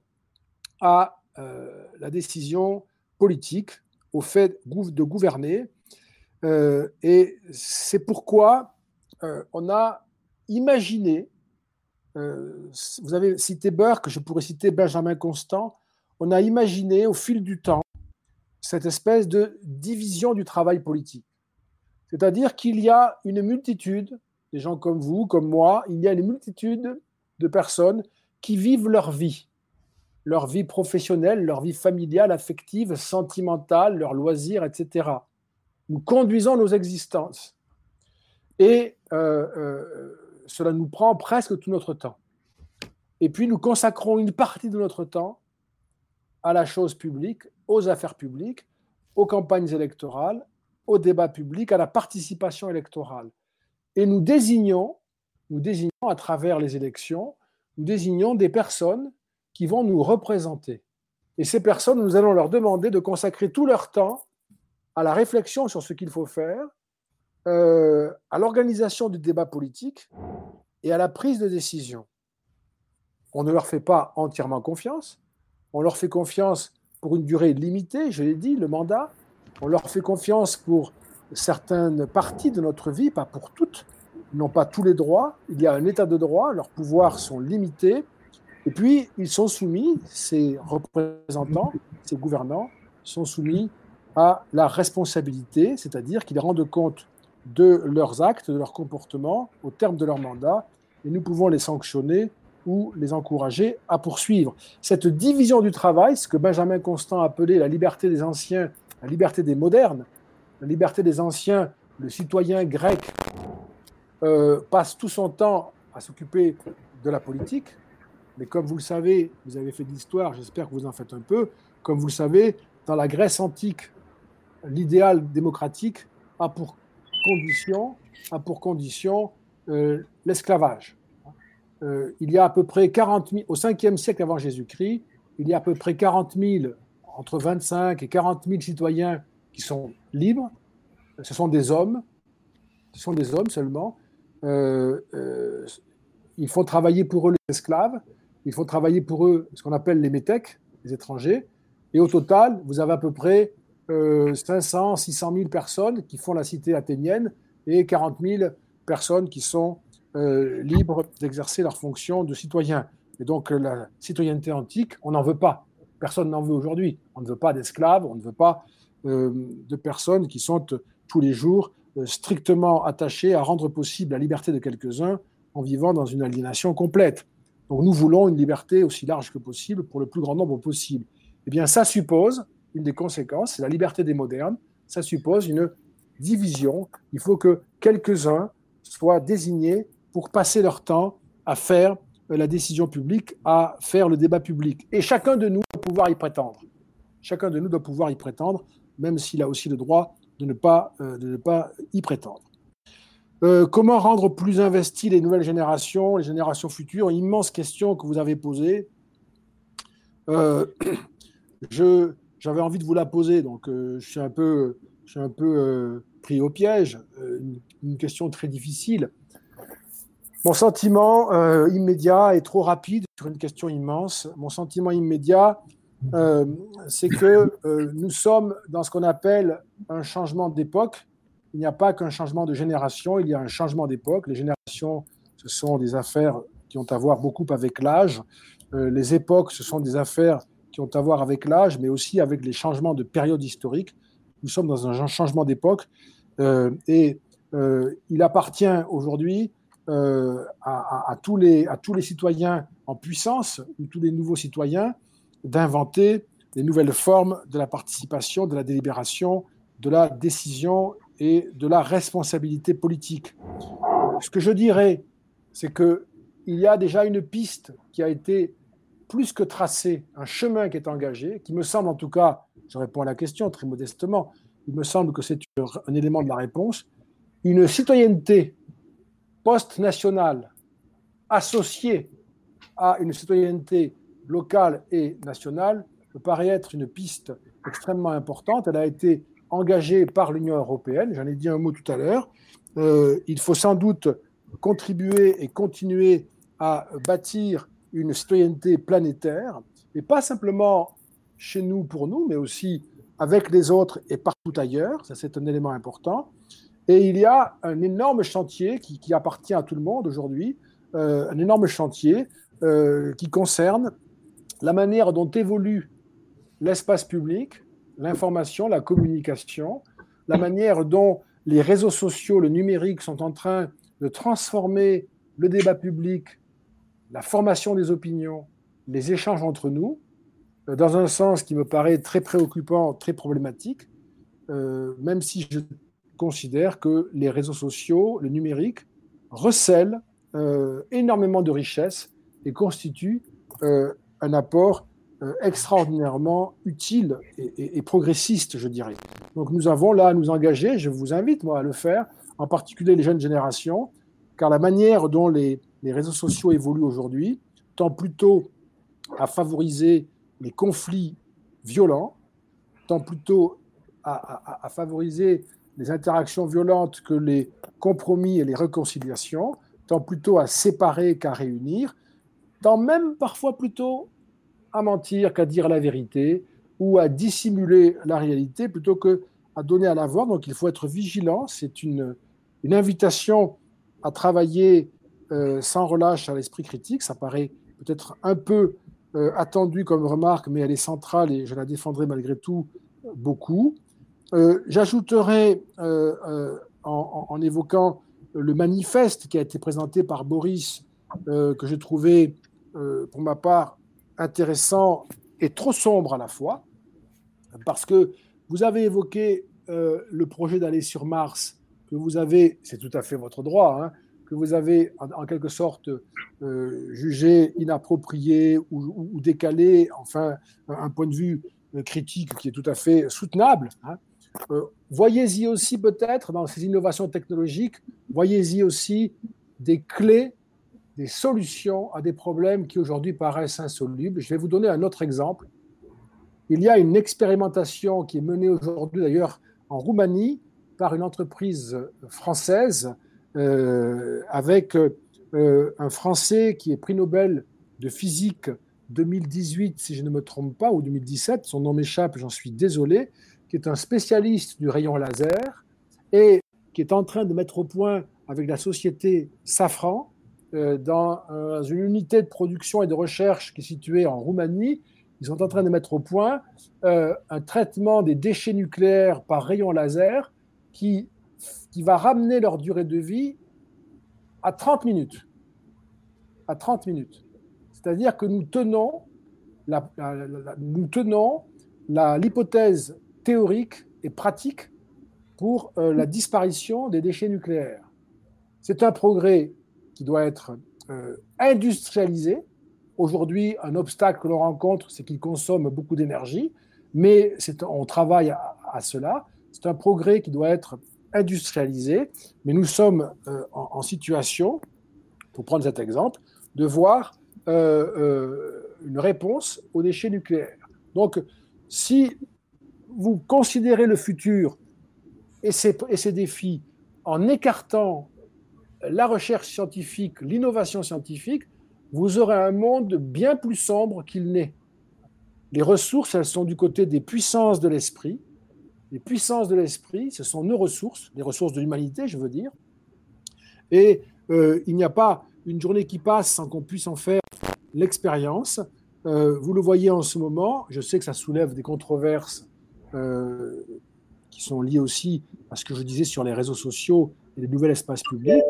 à euh, la décision politique, au fait de gouverner. Euh, et c'est pourquoi on a imaginé, vous avez cité Burke, je pourrais citer Benjamin Constant, on a imaginé au fil du temps cette espèce de division du travail politique. C'est-à-dire qu'il y a une multitude, des gens comme vous, comme moi, il y a une multitude de personnes qui vivent leur vie, leur vie professionnelle, leur vie familiale, affective, sentimentale, leurs loisirs, etc. Nous conduisons nos existences. Et euh, euh, cela nous prend presque tout notre temps. Et puis nous consacrons une partie de notre temps à la chose publique, aux affaires publiques, aux campagnes électorales, au débat public, à la participation électorale. Et nous désignons, nous désignons à travers les élections, nous désignons des personnes qui vont nous représenter. Et ces personnes, nous allons leur demander de consacrer tout leur temps à la réflexion sur ce qu'il faut faire, euh, à l'organisation du débat politique et à la prise de décision. On ne leur fait pas entièrement confiance, on leur fait confiance pour une durée limitée, je l'ai dit, le mandat. On leur fait confiance pour certaines parties de notre vie, pas pour toutes. Ils n'ont pas tous les droits. Il y a un état de droit, leurs pouvoirs sont limités. Et puis, ils sont soumis, ces représentants, ces gouvernants, sont soumis à la responsabilité, c'est-à-dire qu'ils rendent compte de leurs actes, de leurs comportements au terme de leur mandat, et nous pouvons les sanctionner ou les encourager à poursuivre. Cette division du travail, ce que Benjamin Constant appelait la liberté des anciens, la liberté des modernes, la liberté des anciens, le citoyen grec euh, passe tout son temps à s'occuper de la politique, mais comme vous le savez, vous avez fait de l'histoire, j'espère que vous en faites un peu, comme vous le savez, dans la Grèce antique, l'idéal démocratique a pour condition, a pour condition euh, l'esclavage. Euh, il y a à peu près 40 000, au 5e siècle avant Jésus-Christ, il y a à peu près 40 000, entre 25 et 40 000 citoyens qui sont libres. Ce sont des hommes, ce sont des hommes seulement. Euh, euh, il faut travailler pour eux les esclaves, il faut travailler pour eux ce qu'on appelle les métèques, les étrangers. Et au total, vous avez à peu près 500, 600 000 personnes qui font la cité athénienne et 40 000 personnes qui sont euh, libres d'exercer leurs fonctions de citoyens. Et donc euh, la citoyenneté antique, on n'en veut pas. Personne n'en veut aujourd'hui. On ne veut pas d'esclaves, on ne veut pas euh, de personnes qui sont tous les jours strictement attachées à rendre possible la liberté de quelques-uns en vivant dans une aliénation complète. Donc nous voulons une liberté aussi large que possible pour le plus grand nombre possible. Eh bien, ça suppose, une des conséquences, c'est la liberté des modernes, ça suppose une division. Il faut que quelques-uns soient désignés pour passer leur temps à faire euh, la décision publique, à faire le débat public. Et chacun de nous doit pouvoir y prétendre. Chacun de nous doit pouvoir y prétendre, même s'il a aussi le droit de ne pas, euh, de ne pas y prétendre. Euh, comment rendre plus investies les nouvelles générations, les générations futures? Immense question que vous avez posée. J'avais envie de vous la poser, donc je suis un peu, je suis un peu pris au piège. Une, une, question très difficile. Mon sentiment euh, immédiat est trop rapide sur une question immense. Mon sentiment immédiat, euh, c'est que euh, nous sommes dans ce qu'on appelle un changement d'époque. Il n'y a pas qu'un changement de génération, il y a un changement d'époque. Les générations, ce sont des affaires qui ont à voir beaucoup avec l'âge. les époques, ce sont des affaires qui ont à voir avec l'âge, mais aussi avec les changements de période historique. Nous sommes dans un changement d'époque et il appartient aujourd'hui euh, à, tous les, à tous les citoyens en puissance, ou tous les nouveaux citoyens, d'inventer les nouvelles formes de la participation, de la délibération, de la décision et de la responsabilité politique. Ce que je dirais c'est qu'il y a déjà une piste qui a été plus que tracée, un chemin qui est engagé, qui me semble en tout cas, je réponds à la question très modestement, il me semble que c'est un élément de la réponse, une citoyenneté post-nationale associée à une citoyenneté locale et nationale me paraît être une piste extrêmement importante. Elle a été engagée par l'Union européenne, j'en ai dit un mot tout à l'heure. Euh, il faut sans doute contribuer et continuer à bâtir une citoyenneté planétaire, et pas simplement chez nous pour nous, mais aussi avec les autres et partout ailleurs. Ça, c'est un élément important. Et il y a un énorme chantier qui, appartient à tout le monde aujourd'hui, euh, un énorme chantier euh, qui concerne la manière dont évolue l'espace public, l'information, la communication, la manière dont les réseaux sociaux, le numérique sont en train de transformer le débat public, la formation des opinions, les échanges entre nous, euh, dans un sens qui me paraît très préoccupant, très problématique, euh, même si je considère que les réseaux sociaux, le numérique, recèlent euh, énormément de richesses et constituent un apport extraordinairement utile et, et, progressiste, je dirais. Donc nous avons là à nous engager, je vous invite moi à le faire, en particulier les jeunes générations, car la manière dont les, les réseaux sociaux évoluent aujourd'hui tend plutôt à favoriser les conflits violents, tend plutôt à, favoriser les interactions violentes que les compromis et les réconciliations, tend plutôt à séparer qu'à réunir, tend même parfois plutôt à mentir qu'à dire la vérité ou à dissimuler la réalité plutôt que à donner à la voir. Donc il faut être vigilant. C'est une, une invitation à travailler euh, sans relâche à l'esprit critique. Ça paraît peut-être un peu euh, attendue comme remarque, mais elle est centrale et je la défendrai malgré tout beaucoup. Euh, j'ajouterai, euh, en, évoquant le manifeste qui a été présenté par Boris, que j'ai trouvé, pour ma part, intéressant et trop sombre à la fois, parce que vous avez évoqué le projet d'aller sur Mars, que vous avez, c'est tout à fait votre droit, hein, vous avez en, quelque sorte euh, jugé inapproprié ou, décalé, enfin un point de vue euh, critique qui est tout à fait soutenable. Hein. Euh, voyez-y aussi peut-être dans ces innovations technologiques, voyez-y aussi des clés, des solutions à des problèmes qui aujourd'hui paraissent insolubles. Je vais vous donner un autre exemple. Il y a une expérimentation qui est menée aujourd'hui d'ailleurs en Roumanie par une entreprise française avec euh, un Français qui est prix Nobel de physique 2018, si je ne me trompe pas, ou 2017, son nom m'échappe, j'en suis désolé, qui est un spécialiste du rayon laser et qui est en train de mettre au point avec la société Safran, euh, dans une unité de production et de recherche qui est située en Roumanie, ils sont en train de mettre au point un traitement des déchets nucléaires par rayon laser qui qui va ramener leur durée de vie à 30 minutes. À 30 minutes. C'est-à-dire que nous tenons la, nous tenons l'hypothèse théorique et pratique pour euh, la disparition des déchets nucléaires. C'est un progrès qui doit être euh, industrialisé. Aujourd'hui, un obstacle que l'on rencontre, c'est qu'il consomme beaucoup d'énergie, mais on travaille à, à cela. C'est un progrès qui doit être industrialisé, mais nous sommes euh, en, situation, pour prendre cet exemple, de voir euh, euh, une réponse aux déchets nucléaires. Donc, si vous considérez le futur et ses, et ses défis en écartant la recherche scientifique, l'innovation scientifique, vous aurez un monde bien plus sombre qu'il n'est. Les ressources, elles sont du côté des puissances de l'esprit, les puissances de l'esprit, ce sont nos ressources, les ressources de l'humanité, je veux dire. Et euh, il n'y a pas une journée qui passe sans qu'on puisse en faire l'expérience. Euh, vous le voyez en ce moment, je sais que ça soulève des controverses euh, qui sont liées aussi à ce que je disais sur les réseaux sociaux et les nouveaux espaces publics,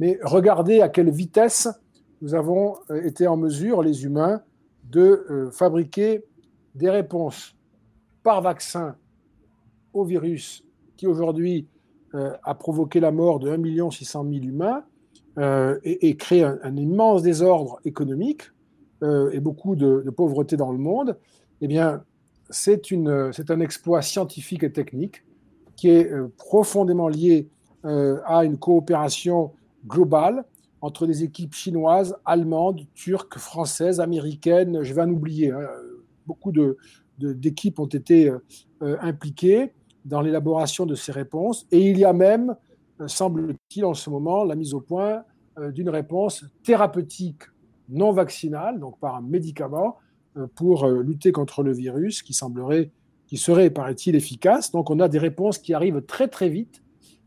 mais regardez à quelle vitesse nous avons été en mesure, les humains, de fabriquer des réponses par vaccin au virus qui aujourd'hui euh, a provoqué la mort de 1 600 000 humains, euh, et, et, crée un, immense désordre économique euh, et beaucoup de, pauvreté dans le monde, eh bien, c'est un exploit scientifique et technique qui est profondément lié à une coopération globale entre des équipes chinoises, allemandes, turques, françaises, américaines, je vais en oublier. Hein. Beaucoup d'équipes ont été impliquées dans l'élaboration de ces réponses. Et il y a même, euh, semble-t-il, en ce moment, la mise au point euh, d'une réponse thérapeutique non vaccinale, donc par un médicament, euh, pour lutter contre le virus qui semblerait, qui serait, paraît-il, efficace. Donc on a des réponses qui arrivent très très vite,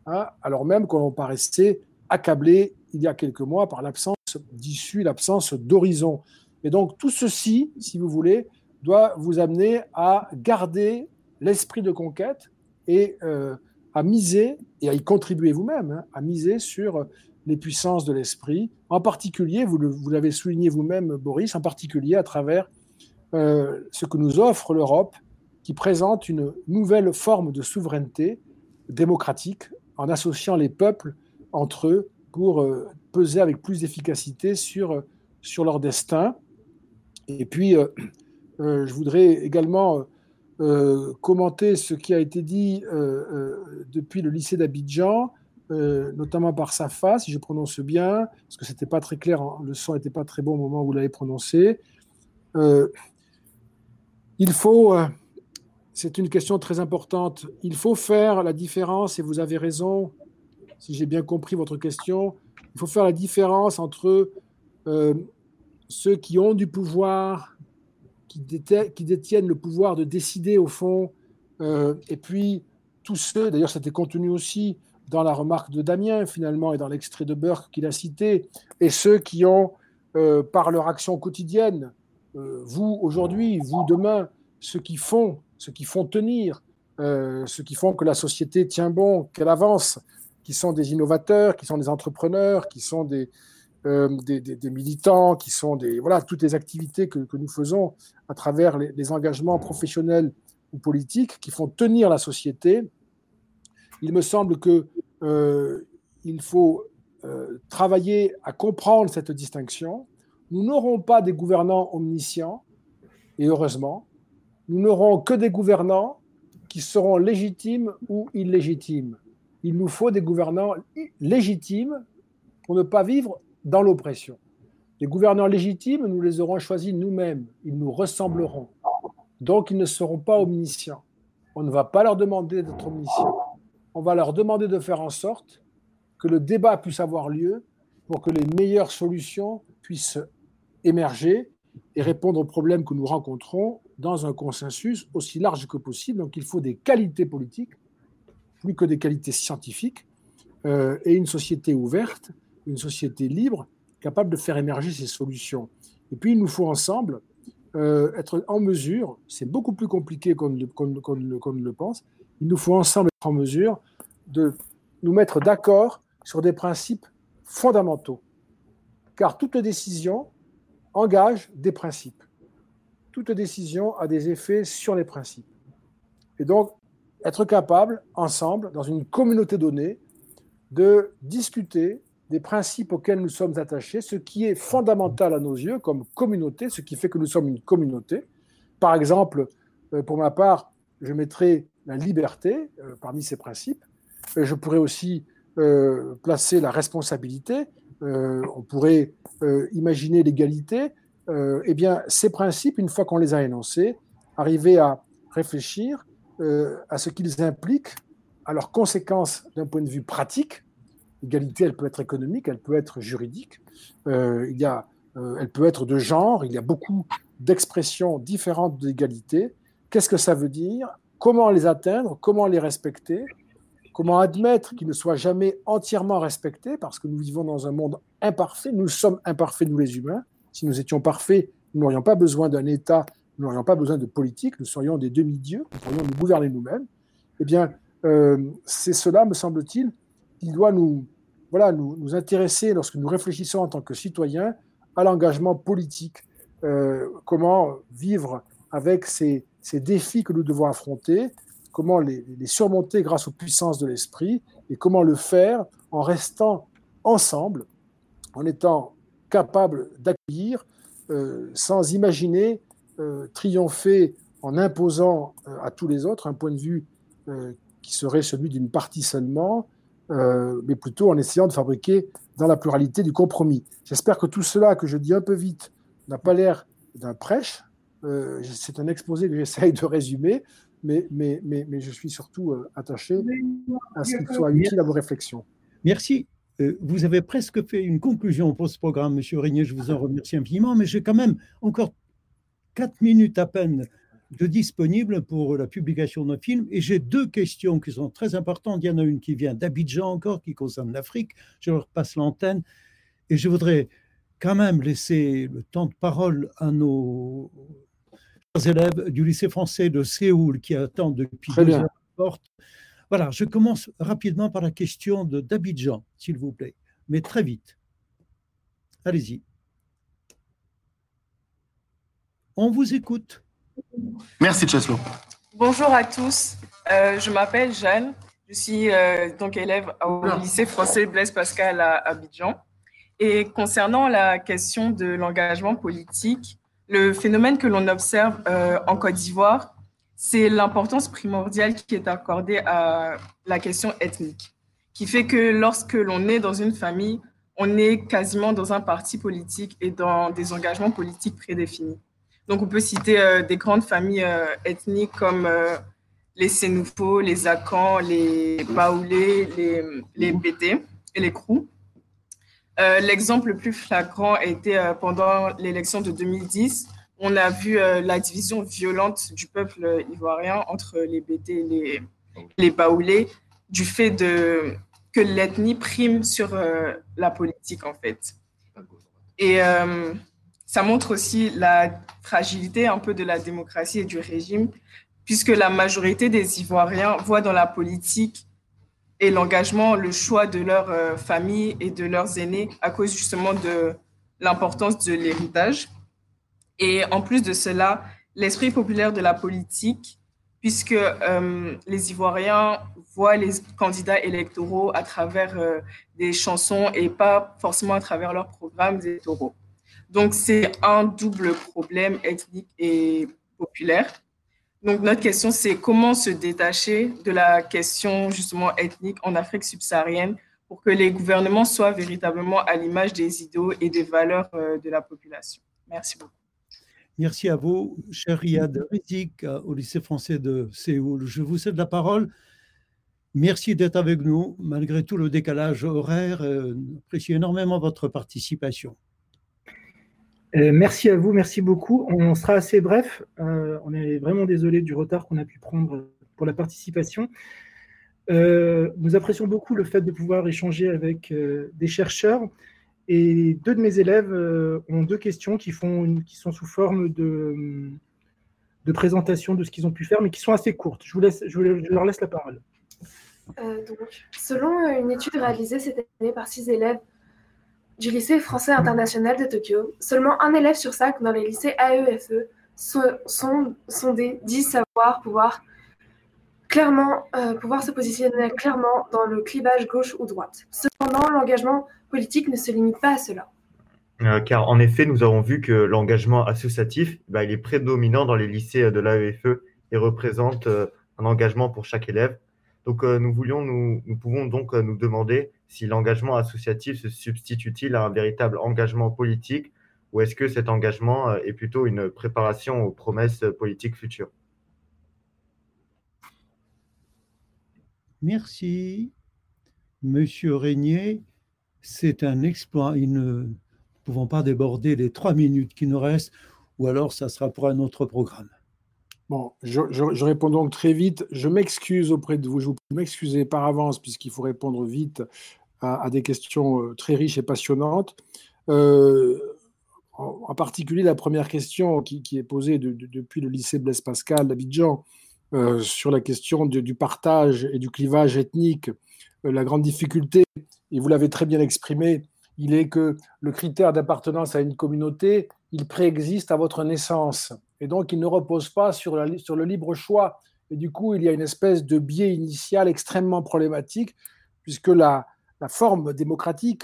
hein, alors même qu'on paraissait accablé il y a quelques mois par l'absence d'issue, l'absence d'horizon. Et donc tout ceci, si vous voulez, doit vous amener à garder l'esprit de conquête et euh, à miser, et à y contribuer vous-même, hein, à miser sur les puissances de l'esprit, en particulier, vous, l'avez souligné vous-même, Boris, en particulier à travers euh, ce que nous offre l'Europe, qui présente une nouvelle forme de souveraineté démocratique en associant les peuples entre eux pour euh, peser avec plus d'efficacité sur, sur leur destin. Et puis, je voudrais également euh, commenter ce qui a été dit euh, euh, depuis le lycée d'Abidjan, notamment par Safa, si je prononce bien, parce que c'était pas très clair, hein, le son n'était pas très bon au moment où vous l'avez prononcé. il faut, c'est une question très importante, il faut faire la différence, et vous avez raison, si j'ai bien compris votre question, il faut faire la différence entre ceux qui ont du pouvoir qui, détiennent le pouvoir de décider au fond, euh, et puis tous ceux, d'ailleurs c'était contenu aussi dans la remarque de Damien finalement et dans l'extrait de Burke qu'il a cité, et ceux qui ont, euh, par leur action quotidienne, euh, vous aujourd'hui, vous demain, ceux qui font, ceux qui font tenir, ceux qui font que la société tient bon, qu'elle avance, qui sont des innovateurs, qui sont des entrepreneurs, qui sont des, euh, des, militants, qui sont des voilà toutes les activités que, nous faisons à travers les, les, engagements professionnels ou politiques qui font tenir la société. Il me semble que euh, il faut euh, travailler à comprendre cette distinction. Nous n'aurons pas des gouvernants omniscients, et heureusement, nous n'aurons que des gouvernants qui seront légitimes ou illégitimes. Il nous faut des gouvernants légitimes pour ne pas vivre dans l'oppression. Les gouverneurs légitimes, nous les aurons choisis nous-mêmes. Ils nous ressembleront. Donc, ils ne seront pas omniscients. On ne va pas leur demander d'être omniscients. On va leur demander de faire en sorte que le débat puisse avoir lieu pour que les meilleures solutions puissent émerger et répondre aux problèmes que nous rencontrons dans un consensus aussi large que possible. Donc, il faut des qualités politiques, plus que des qualités scientifiques, euh, et une société ouverte une société libre capable de faire émerger ces solutions. Et puis, il nous faut ensemble euh, être en mesure, c'est beaucoup plus compliqué qu'on ne, qu qu qu le pense, il nous faut ensemble être en mesure de nous mettre d'accord sur des principes fondamentaux. Car toute décision engage des principes. Toute décision a des effets sur les principes. Et donc, être capable, ensemble, dans une communauté donnée, de discuter des principes auxquels nous sommes attachés, ce qui est fondamental à nos yeux comme communauté, ce qui fait que nous sommes une communauté. Par exemple, euh, pour ma part, je mettrai la liberté euh, parmi ces principes. Je pourrais aussi euh, placer la responsabilité. On pourrait imaginer l'égalité. Eh bien, ces principes, une fois qu'on les a énoncés, arriver à réfléchir à ce qu'ils impliquent, à leurs conséquences d'un point de vue pratique, L'égalité, elle peut être économique, elle peut être juridique, euh, il y a, euh, elle peut être de genre, il y a beaucoup d'expressions différentes d'égalité. Qu'est-ce que ça veut dire? Comment les atteindre? Comment les respecter? Comment admettre qu'ils ne soient jamais entièrement respectés? Parce que nous vivons dans un monde imparfait, nous sommes imparfaits, nous les humains. Si nous étions parfaits, nous n'aurions pas besoin d'un État, nous n'aurions pas besoin de politique, nous serions des demi-dieux, nous pourrions nous gouverner nous-mêmes. Eh bien, euh, c'est cela, me semble-t-il, qui doit nous, voilà, nous, intéresser lorsque nous réfléchissons en tant que citoyens à l'engagement politique. Euh, comment vivre avec ces, défis que nous devons affronter, comment les, les surmonter grâce aux puissances de l'esprit et comment le faire en restant ensemble en étant capable d'accueillir sans imaginer triompher en imposant à tous les autres un point de vue qui serait celui d'une partie seulement, mais plutôt en essayant de fabriquer dans la pluralité du compromis. J'espère que tout cela que je dis un peu vite n'a pas l'air d'un prêche. Euh, c'est un exposé que j'essaye de résumer, mais, mais, mais, mais, je suis surtout euh, attaché à ce qu'il soit utile à vos réflexions. Merci. Euh, vous avez presque fait une conclusion pour ce programme, Monsieur Régnier. Je vous en remercie infiniment, mais j'ai quand même encore quatre minutes à peine de disponible pour la publication d'un film. Et j'ai deux questions qui sont très importantes. Il y en a une qui vient d'Abidjan encore, qui concerne l'Afrique. Je leur passe l'antenne. Et je voudrais quand même laisser le temps de parole à nos élèves du lycée français de Séoul qui attendent depuis deux heures porte. Voilà, je commence rapidement par la question d'Abidjan, s'il vous plaît, mais très vite. Allez-y. On vous écoute. Merci, Cheslo. Bonjour à tous. Euh, je m'appelle Jeanne. Je suis euh, donc élève au lycée français Blaise Pascal à Abidjan. Et concernant la question de l'engagement politique, le phénomène que l'on observe euh, en Côte d'Ivoire, c'est l'importance primordiale qui est accordée à la question ethnique, qui fait que lorsque l'on est dans une famille, on est quasiment dans un parti politique et dans des engagements politiques prédéfinis. Donc, on peut citer euh, des grandes familles euh, ethniques comme euh, les Sénoufo, les Akans, les Baoulés, les, les Bété et les Krou. L'exemple le plus flagrant a été pendant l'élection de 2010. On a vu la division violente du peuple ivoirien entre les Bété et les, les Baoulés du fait de, que l'ethnie prime sur la politique, en fait. Et ça montre aussi la fragilité un peu de la démocratie et du régime, puisque la majorité des Ivoiriens voient dans la politique et l'engagement le choix de leur euh, famille et de leurs aînés à cause justement de l'importance de l'héritage. Et en plus de cela, l'esprit populaire de la politique, puisque euh, les Ivoiriens voient les candidats électoraux à travers euh, des chansons et pas forcément à travers leurs programmes électoraux. Donc, c'est un double problème ethnique et populaire. Donc, notre question, c'est comment se détacher de la question justement ethnique en Afrique subsaharienne pour que les gouvernements soient véritablement à l'image des idéaux et des valeurs euh, de la population. Merci beaucoup. Merci à vous, cher Riyad Rizik, au lycée français de Séoul. Je vous cède la parole. Merci d'être avec nous, malgré tout le décalage horaire. Euh, J'apprécie énormément votre participation. Euh, merci à vous, merci beaucoup. On sera assez bref. Euh, on est vraiment désolé du retard qu'on a pu prendre pour la participation. Euh, nous apprécions beaucoup le fait de pouvoir échanger avec des chercheurs. Et deux de mes élèves ont deux questions qui, sont sous forme de, présentation de ce qu'ils ont pu faire, mais qui sont assez courtes. Je, je leur laisse la parole. donc, selon une étude réalisée cette année par six élèves du lycée français international de Tokyo, seulement un élève sur cinq dans les lycées AEFE e sont, sondés disent savoir pouvoir clairement euh, pouvoir se positionner clairement dans le clivage gauche ou droite. Cependant, l'engagement politique ne se limite pas à cela. Euh, car en effet, nous avons vu que l'engagement associatif, bah, il est prédominant dans les lycées de l'AEFE et représente euh, un engagement pour chaque élève. Donc, nous voulions, nous, nous pouvons donc nous demander si l'engagement associatif se substitue-t-il à un véritable engagement politique ou est-ce que cet engagement euh, est plutôt une préparation aux promesses politiques futures? Merci. Monsieur Régnier, c'est un exploit. Nous ne pouvons pas déborder les trois minutes qui nous restent, ou alors ça sera pour un autre programme. Bon, je, réponds donc très vite. Je m'excuse auprès de vous. Je vous m'excuser par avance puisqu'il faut répondre vite à, des questions euh, très riches et passionnantes. Euh, en, particulier la première question qui, est posée depuis le lycée Blaise Pascal d'Abidjan euh, sur la question du partage et du clivage ethnique. la grande difficulté, et vous l'avez très bien exprimé, il est que le critère d'appartenance à une communauté, il préexiste à votre naissance. Et donc, il ne repose pas sur, la, le libre choix. Et du coup, il y a une espèce de biais initial extrêmement problématique, puisque la, la forme démocratique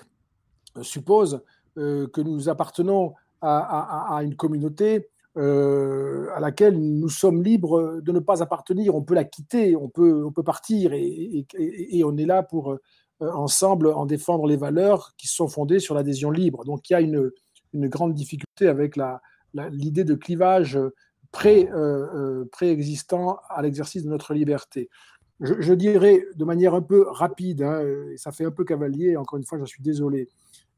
suppose que nous appartenons à, une communauté à laquelle nous sommes libres de ne pas appartenir. On peut la quitter, on peut, on peut partir et, on est là pour ensemble en défendre les valeurs qui sont fondées sur l'adhésion libre. Donc il y a une, une grande difficulté avec l'idée de clivage pré, euh, euh, préexistant à l'exercice de notre liberté. Je, dirais de manière un peu rapide, hein, ça fait un peu cavalier, encore une fois, je suis désolé,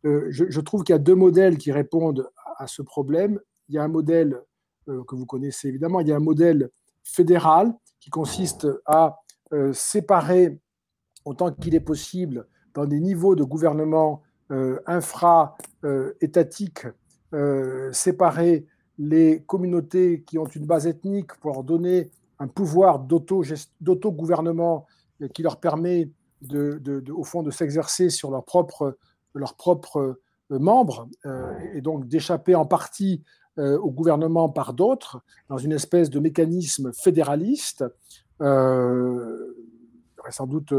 euh, je, trouve qu'il y a deux modèles qui répondent à, ce problème. Il y a un modèle que vous connaissez évidemment, il y a un modèle fédéral qui consiste à séparer autant qu'il est possible dans des niveaux de gouvernement euh, infra-étatiques, euh, séparer les communautés qui ont une base ethnique pour leur donner un pouvoir d'auto-gouvernement qui leur permet de, au fond de s'exercer sur leurs propres, euh, membres et donc d'échapper en partie au gouvernement par d'autres dans une espèce de mécanisme fédéraliste. il y aurait sans doute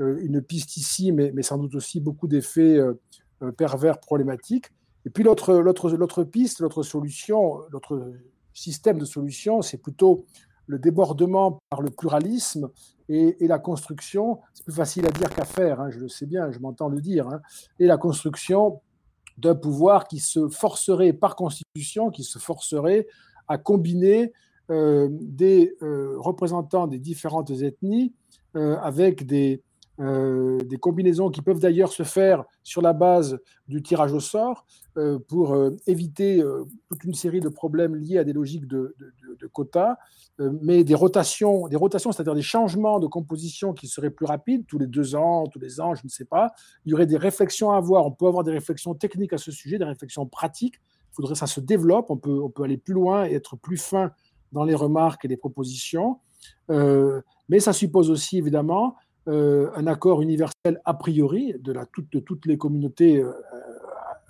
euh, une piste ici, mais, sans doute aussi beaucoup d'effets euh, euh, pervers problématiques. Et puis l'autre piste, l'autre solution, l'autre système de solution, c'est plutôt le débordement par le pluralisme et, la construction. C'est plus facile à dire qu'à faire, hein, je le sais bien, je m'entends le dire. Hein, et la construction d'un pouvoir qui se forcerait par constitution, qui se forcerait à combiner des représentants des différentes ethnies avec des, euh, des combinaisons qui peuvent d'ailleurs se faire sur la base du tirage au sort euh, pour euh, éviter toute une série de problèmes liés à des logiques de, quotas, mais des rotations, des rotations, c'est-à-dire des changements de composition qui seraient plus rapides, tous les deux ans, tous les ans, je ne sais pas. Il y aurait des réflexions à avoir. On peut avoir des réflexions techniques à ce sujet, des réflexions pratiques. Il faudrait que ça se développe. On peut, on peut aller plus loin et être plus fin dans les remarques et les propositions. mais ça suppose aussi, évidemment, euh, un accord universel a priori de, la, de toutes les communautés euh,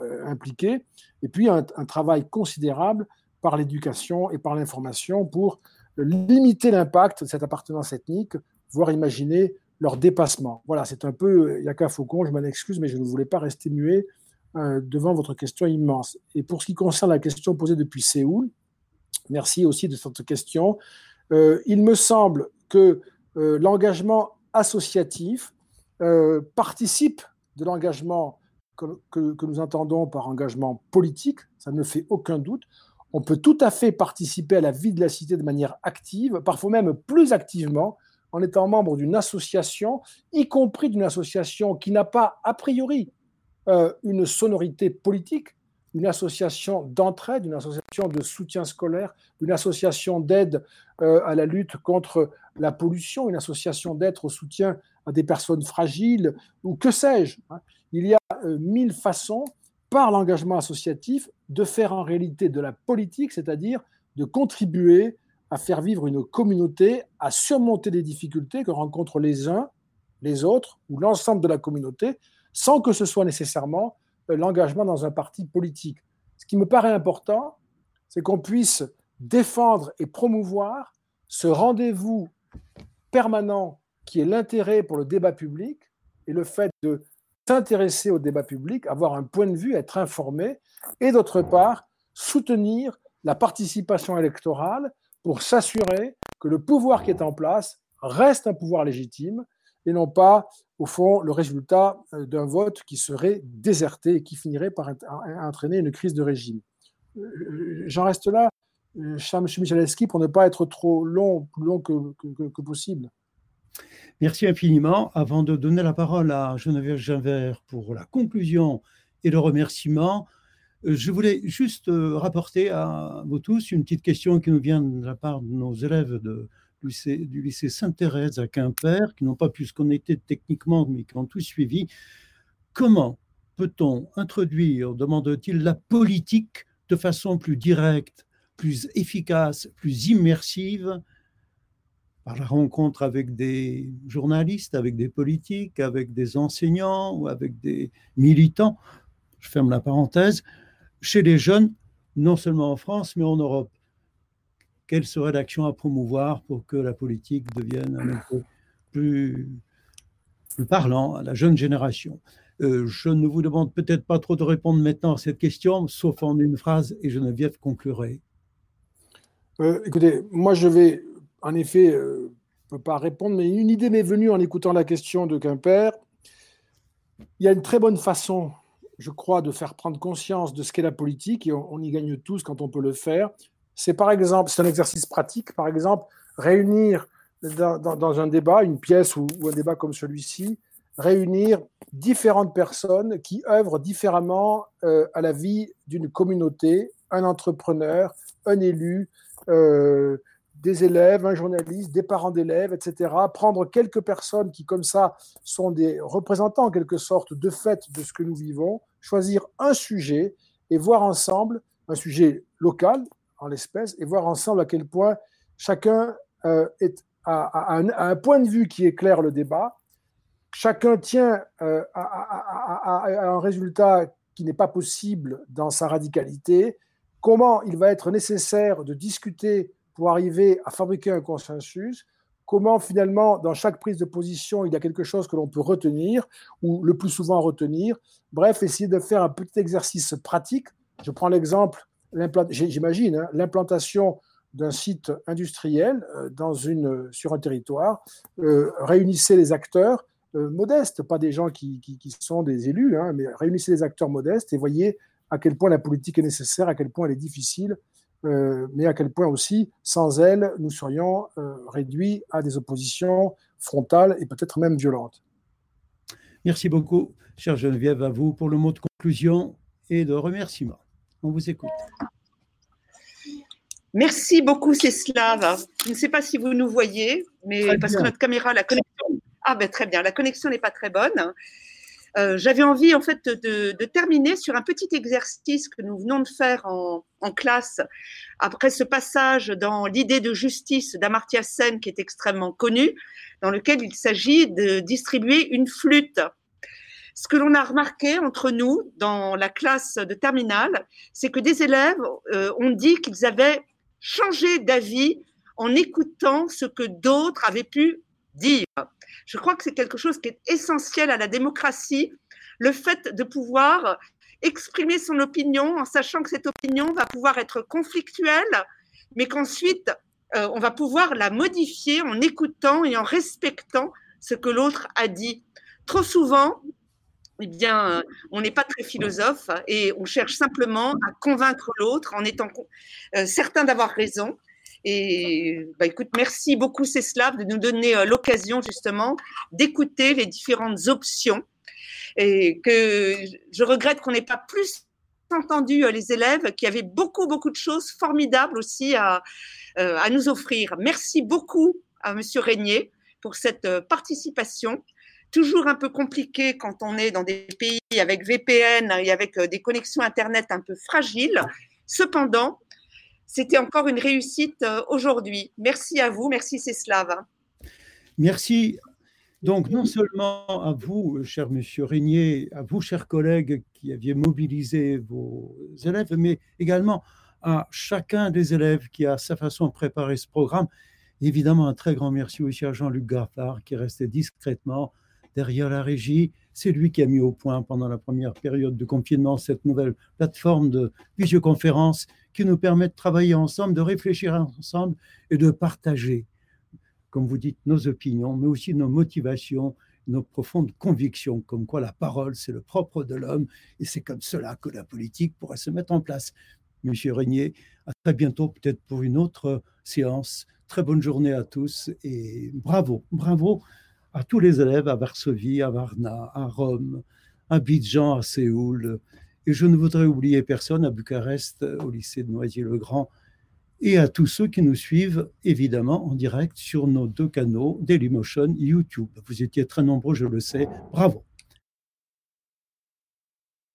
euh, impliquées, et puis un, travail considérable par l'éducation et par l'information pour limiter l'impact de cette appartenance ethnique, voire imaginer leur dépassement. Voilà, c'est un peu Yaka Faucon, je m'en excuse, mais je ne voulais pas rester muet devant votre question immense. Et pour ce qui concerne la question posée depuis Séoul, merci aussi de cette question. il me semble que l'engagement associatif euh, participe de l'engagement que, nous entendons par engagement politique, ça ne fait aucun doute. On peut tout à fait participer à la vie de la cité de manière active, parfois même plus activement, en étant membre d'une association, y compris d'une association qui n'a pas a priori euh, une sonorité politique, une association d'entraide, une association de soutien scolaire, une association d'aide à la lutte contre la pollution, une association d'aide au soutien à des personnes fragiles, ou que sais-je. Hein. Il y a euh, mille façons, par l'engagement associatif, de faire en réalité de la politique, c'est-à-dire de contribuer à faire vivre une communauté, à surmonter les difficultés que rencontrent les uns, les autres, ou l'ensemble de la communauté, sans que ce soit nécessairement euh, l'engagement dans un parti politique. Ce qui me paraît important, c'est qu'on puisse défendre et promouvoir ce rendez-vous permanent qui est l'intérêt pour le débat public et le fait de s'intéresser au débat public, avoir un point de vue, être informé, et d'autre part, soutenir la participation électorale pour s'assurer que le pouvoir qui est en place reste un pouvoir légitime et non pas, au fond, le résultat euh, d'un vote qui serait déserté et qui finirait par entraîner une crise de régime. Euh, j'en reste là, euh, cher M. Michalewski, pour ne pas être trop long, plus long que, possible. Merci infiniment. Avant de donner la parole à Geneviève Ginvert pour la conclusion et le remerciement, je voulais juste rapporter à vous tous une petite question qui nous vient de la part de nos élèves du lycée, Sainte-Thérèse à Quimper, qui n'ont pas pu se connecter techniquement, mais qui ont tout suivi. Comment peut-on introduire, demande-t-il, la politique de façon plus directe, plus efficace, plus immersive, par la rencontre avec des journalistes, avec des politiques, avec des enseignants ou avec des militants, je ferme la parenthèse, chez les jeunes, non seulement en France, mais en Europe quelle serait l'action à promouvoir pour que la politique devienne un peu plus, plus parlant à la jeune génération? Euh, je ne vous demande peut-être pas trop de répondre maintenant à cette question, sauf en une phrase, et Geneviève conclurai. Euh, écoutez, moi je vais, en effet, euh, ne peux pas répondre, mais une idée m'est venue en écoutant la question de Quimper. Il y a une très bonne façon, je crois, de faire prendre conscience de ce qu'est la politique, et on, y gagne tous quand on peut le faire. C'est par exemple, c'est un exercice pratique, par exemple, réunir dans, un débat, une pièce ou un débat comme celui-ci, réunir différentes personnes qui œuvrent différemment euh, à la vie d'une communauté, un entrepreneur, un élu, euh, des élèves, un journaliste, des parents d'élèves, etc. Prendre quelques personnes qui, comme ça, sont des représentants en quelque sorte de fait de ce que nous vivons, choisir un sujet et voir ensemble, un sujet local en l'espèce, et voir ensemble à quel point chacun euh, est, a, un, point de vue qui éclaire le débat, chacun tient euh, à, un résultat qui n'est pas possible dans sa radicalité, comment il va être nécessaire de discuter pour arriver à fabriquer un consensus, comment finalement, dans chaque prise de position, il y a quelque chose que l'on peut retenir, ou le plus souvent retenir. Bref, essayer de faire un petit exercice pratique. Je prends l'exemple, j'imagine, hein, l'implantation d'un site industriel euh, dans une, sur un territoire, euh, réunissez les acteurs, euh, modestes, pas des gens qui, sont des élus, hein, mais réunissez les acteurs modestes et voyez à quel point la politique est nécessaire, à quel point elle est difficile, euh, mais à quel point aussi, sans elle, nous serions euh, réduits à des oppositions frontales et peut-être même violentes. Merci beaucoup, chère Geneviève, à vous pour le mot de conclusion et de remerciement. On vous écoute. Merci beaucoup, Céslav. Je ne sais pas si vous nous voyez, mais parce que notre caméra, la connexion ah ben très bien, la connexion n'est pas très bonne. Euh, j'avais envie en fait de, terminer sur un petit exercice que nous venons de faire en, classe après ce passage dans l'idée de justice d'Amartya Sen qui est extrêmement connu, dans lequel il s'agit de distribuer une flûte. Ce que l'on a remarqué entre nous dans la classe de terminale, c'est que des élèves euh, ont dit qu'ils avaient changé d'avis en écoutant ce que d'autres avaient pu dire. Je crois que c'est quelque chose qui est essentiel à la démocratie, le fait de pouvoir exprimer son opinion en sachant que cette opinion va pouvoir être conflictuelle, mais qu'ensuite, euh, on va pouvoir la modifier en écoutant et en respectant ce que l'autre a dit. Trop souvent, eh bien, on n'est pas très philosophe et on cherche simplement à convaincre l'autre en étant euh, certain d'avoir raison. Et bah, écoute, merci beaucoup Céslav de nous donner euh, l'occasion justement d'écouter les différentes options et que je regrette qu'on n'ait pas plus entendu euh, les élèves qui avaient beaucoup beaucoup de choses formidables aussi à, euh, à nous offrir. Merci beaucoup à Monsieur Régnier pour cette participation toujours un peu compliqué quand on est dans des pays avec VPN et avec des connexions Internet un peu fragiles. Cependant, c'était encore une réussite euh, aujourd'hui. Merci à vous, merci Céslav. Merci. Donc, non seulement à vous, cher monsieur Régnier, à vous, chers collègues qui aviez mobilisé vos élèves, mais également à chacun des élèves qui a sa façon de préparer ce programme. Évidemment, un très grand merci aussi à Jean-Luc Gaffard qui restait discrètement derrière la régie. C'est lui qui a mis au point pendant la première période de confinement cette nouvelle plateforme de visioconférence qui nous permet de travailler ensemble, de réfléchir ensemble et de partager, comme vous dites, nos opinions, mais aussi nos motivations, nos profondes convictions, comme quoi la parole, c'est le propre de l'homme, et c'est comme cela que la politique pourrait se mettre en place. Monsieur Régnier, à très bientôt, peut-être pour une autre séance. Très bonne journée à tous et bravo, bravo à tous les élèves à Varsovie, à Varna, à Rome, à Abidjan, à Séoul, et je ne voudrais oublier personne à Bucarest, au lycée de Noisy-le-Grand, et à tous ceux qui nous suivent, évidemment, en direct sur nos deux canaux, Dailymotion, YouTube. Vous étiez très nombreux, je le sais. Bravo.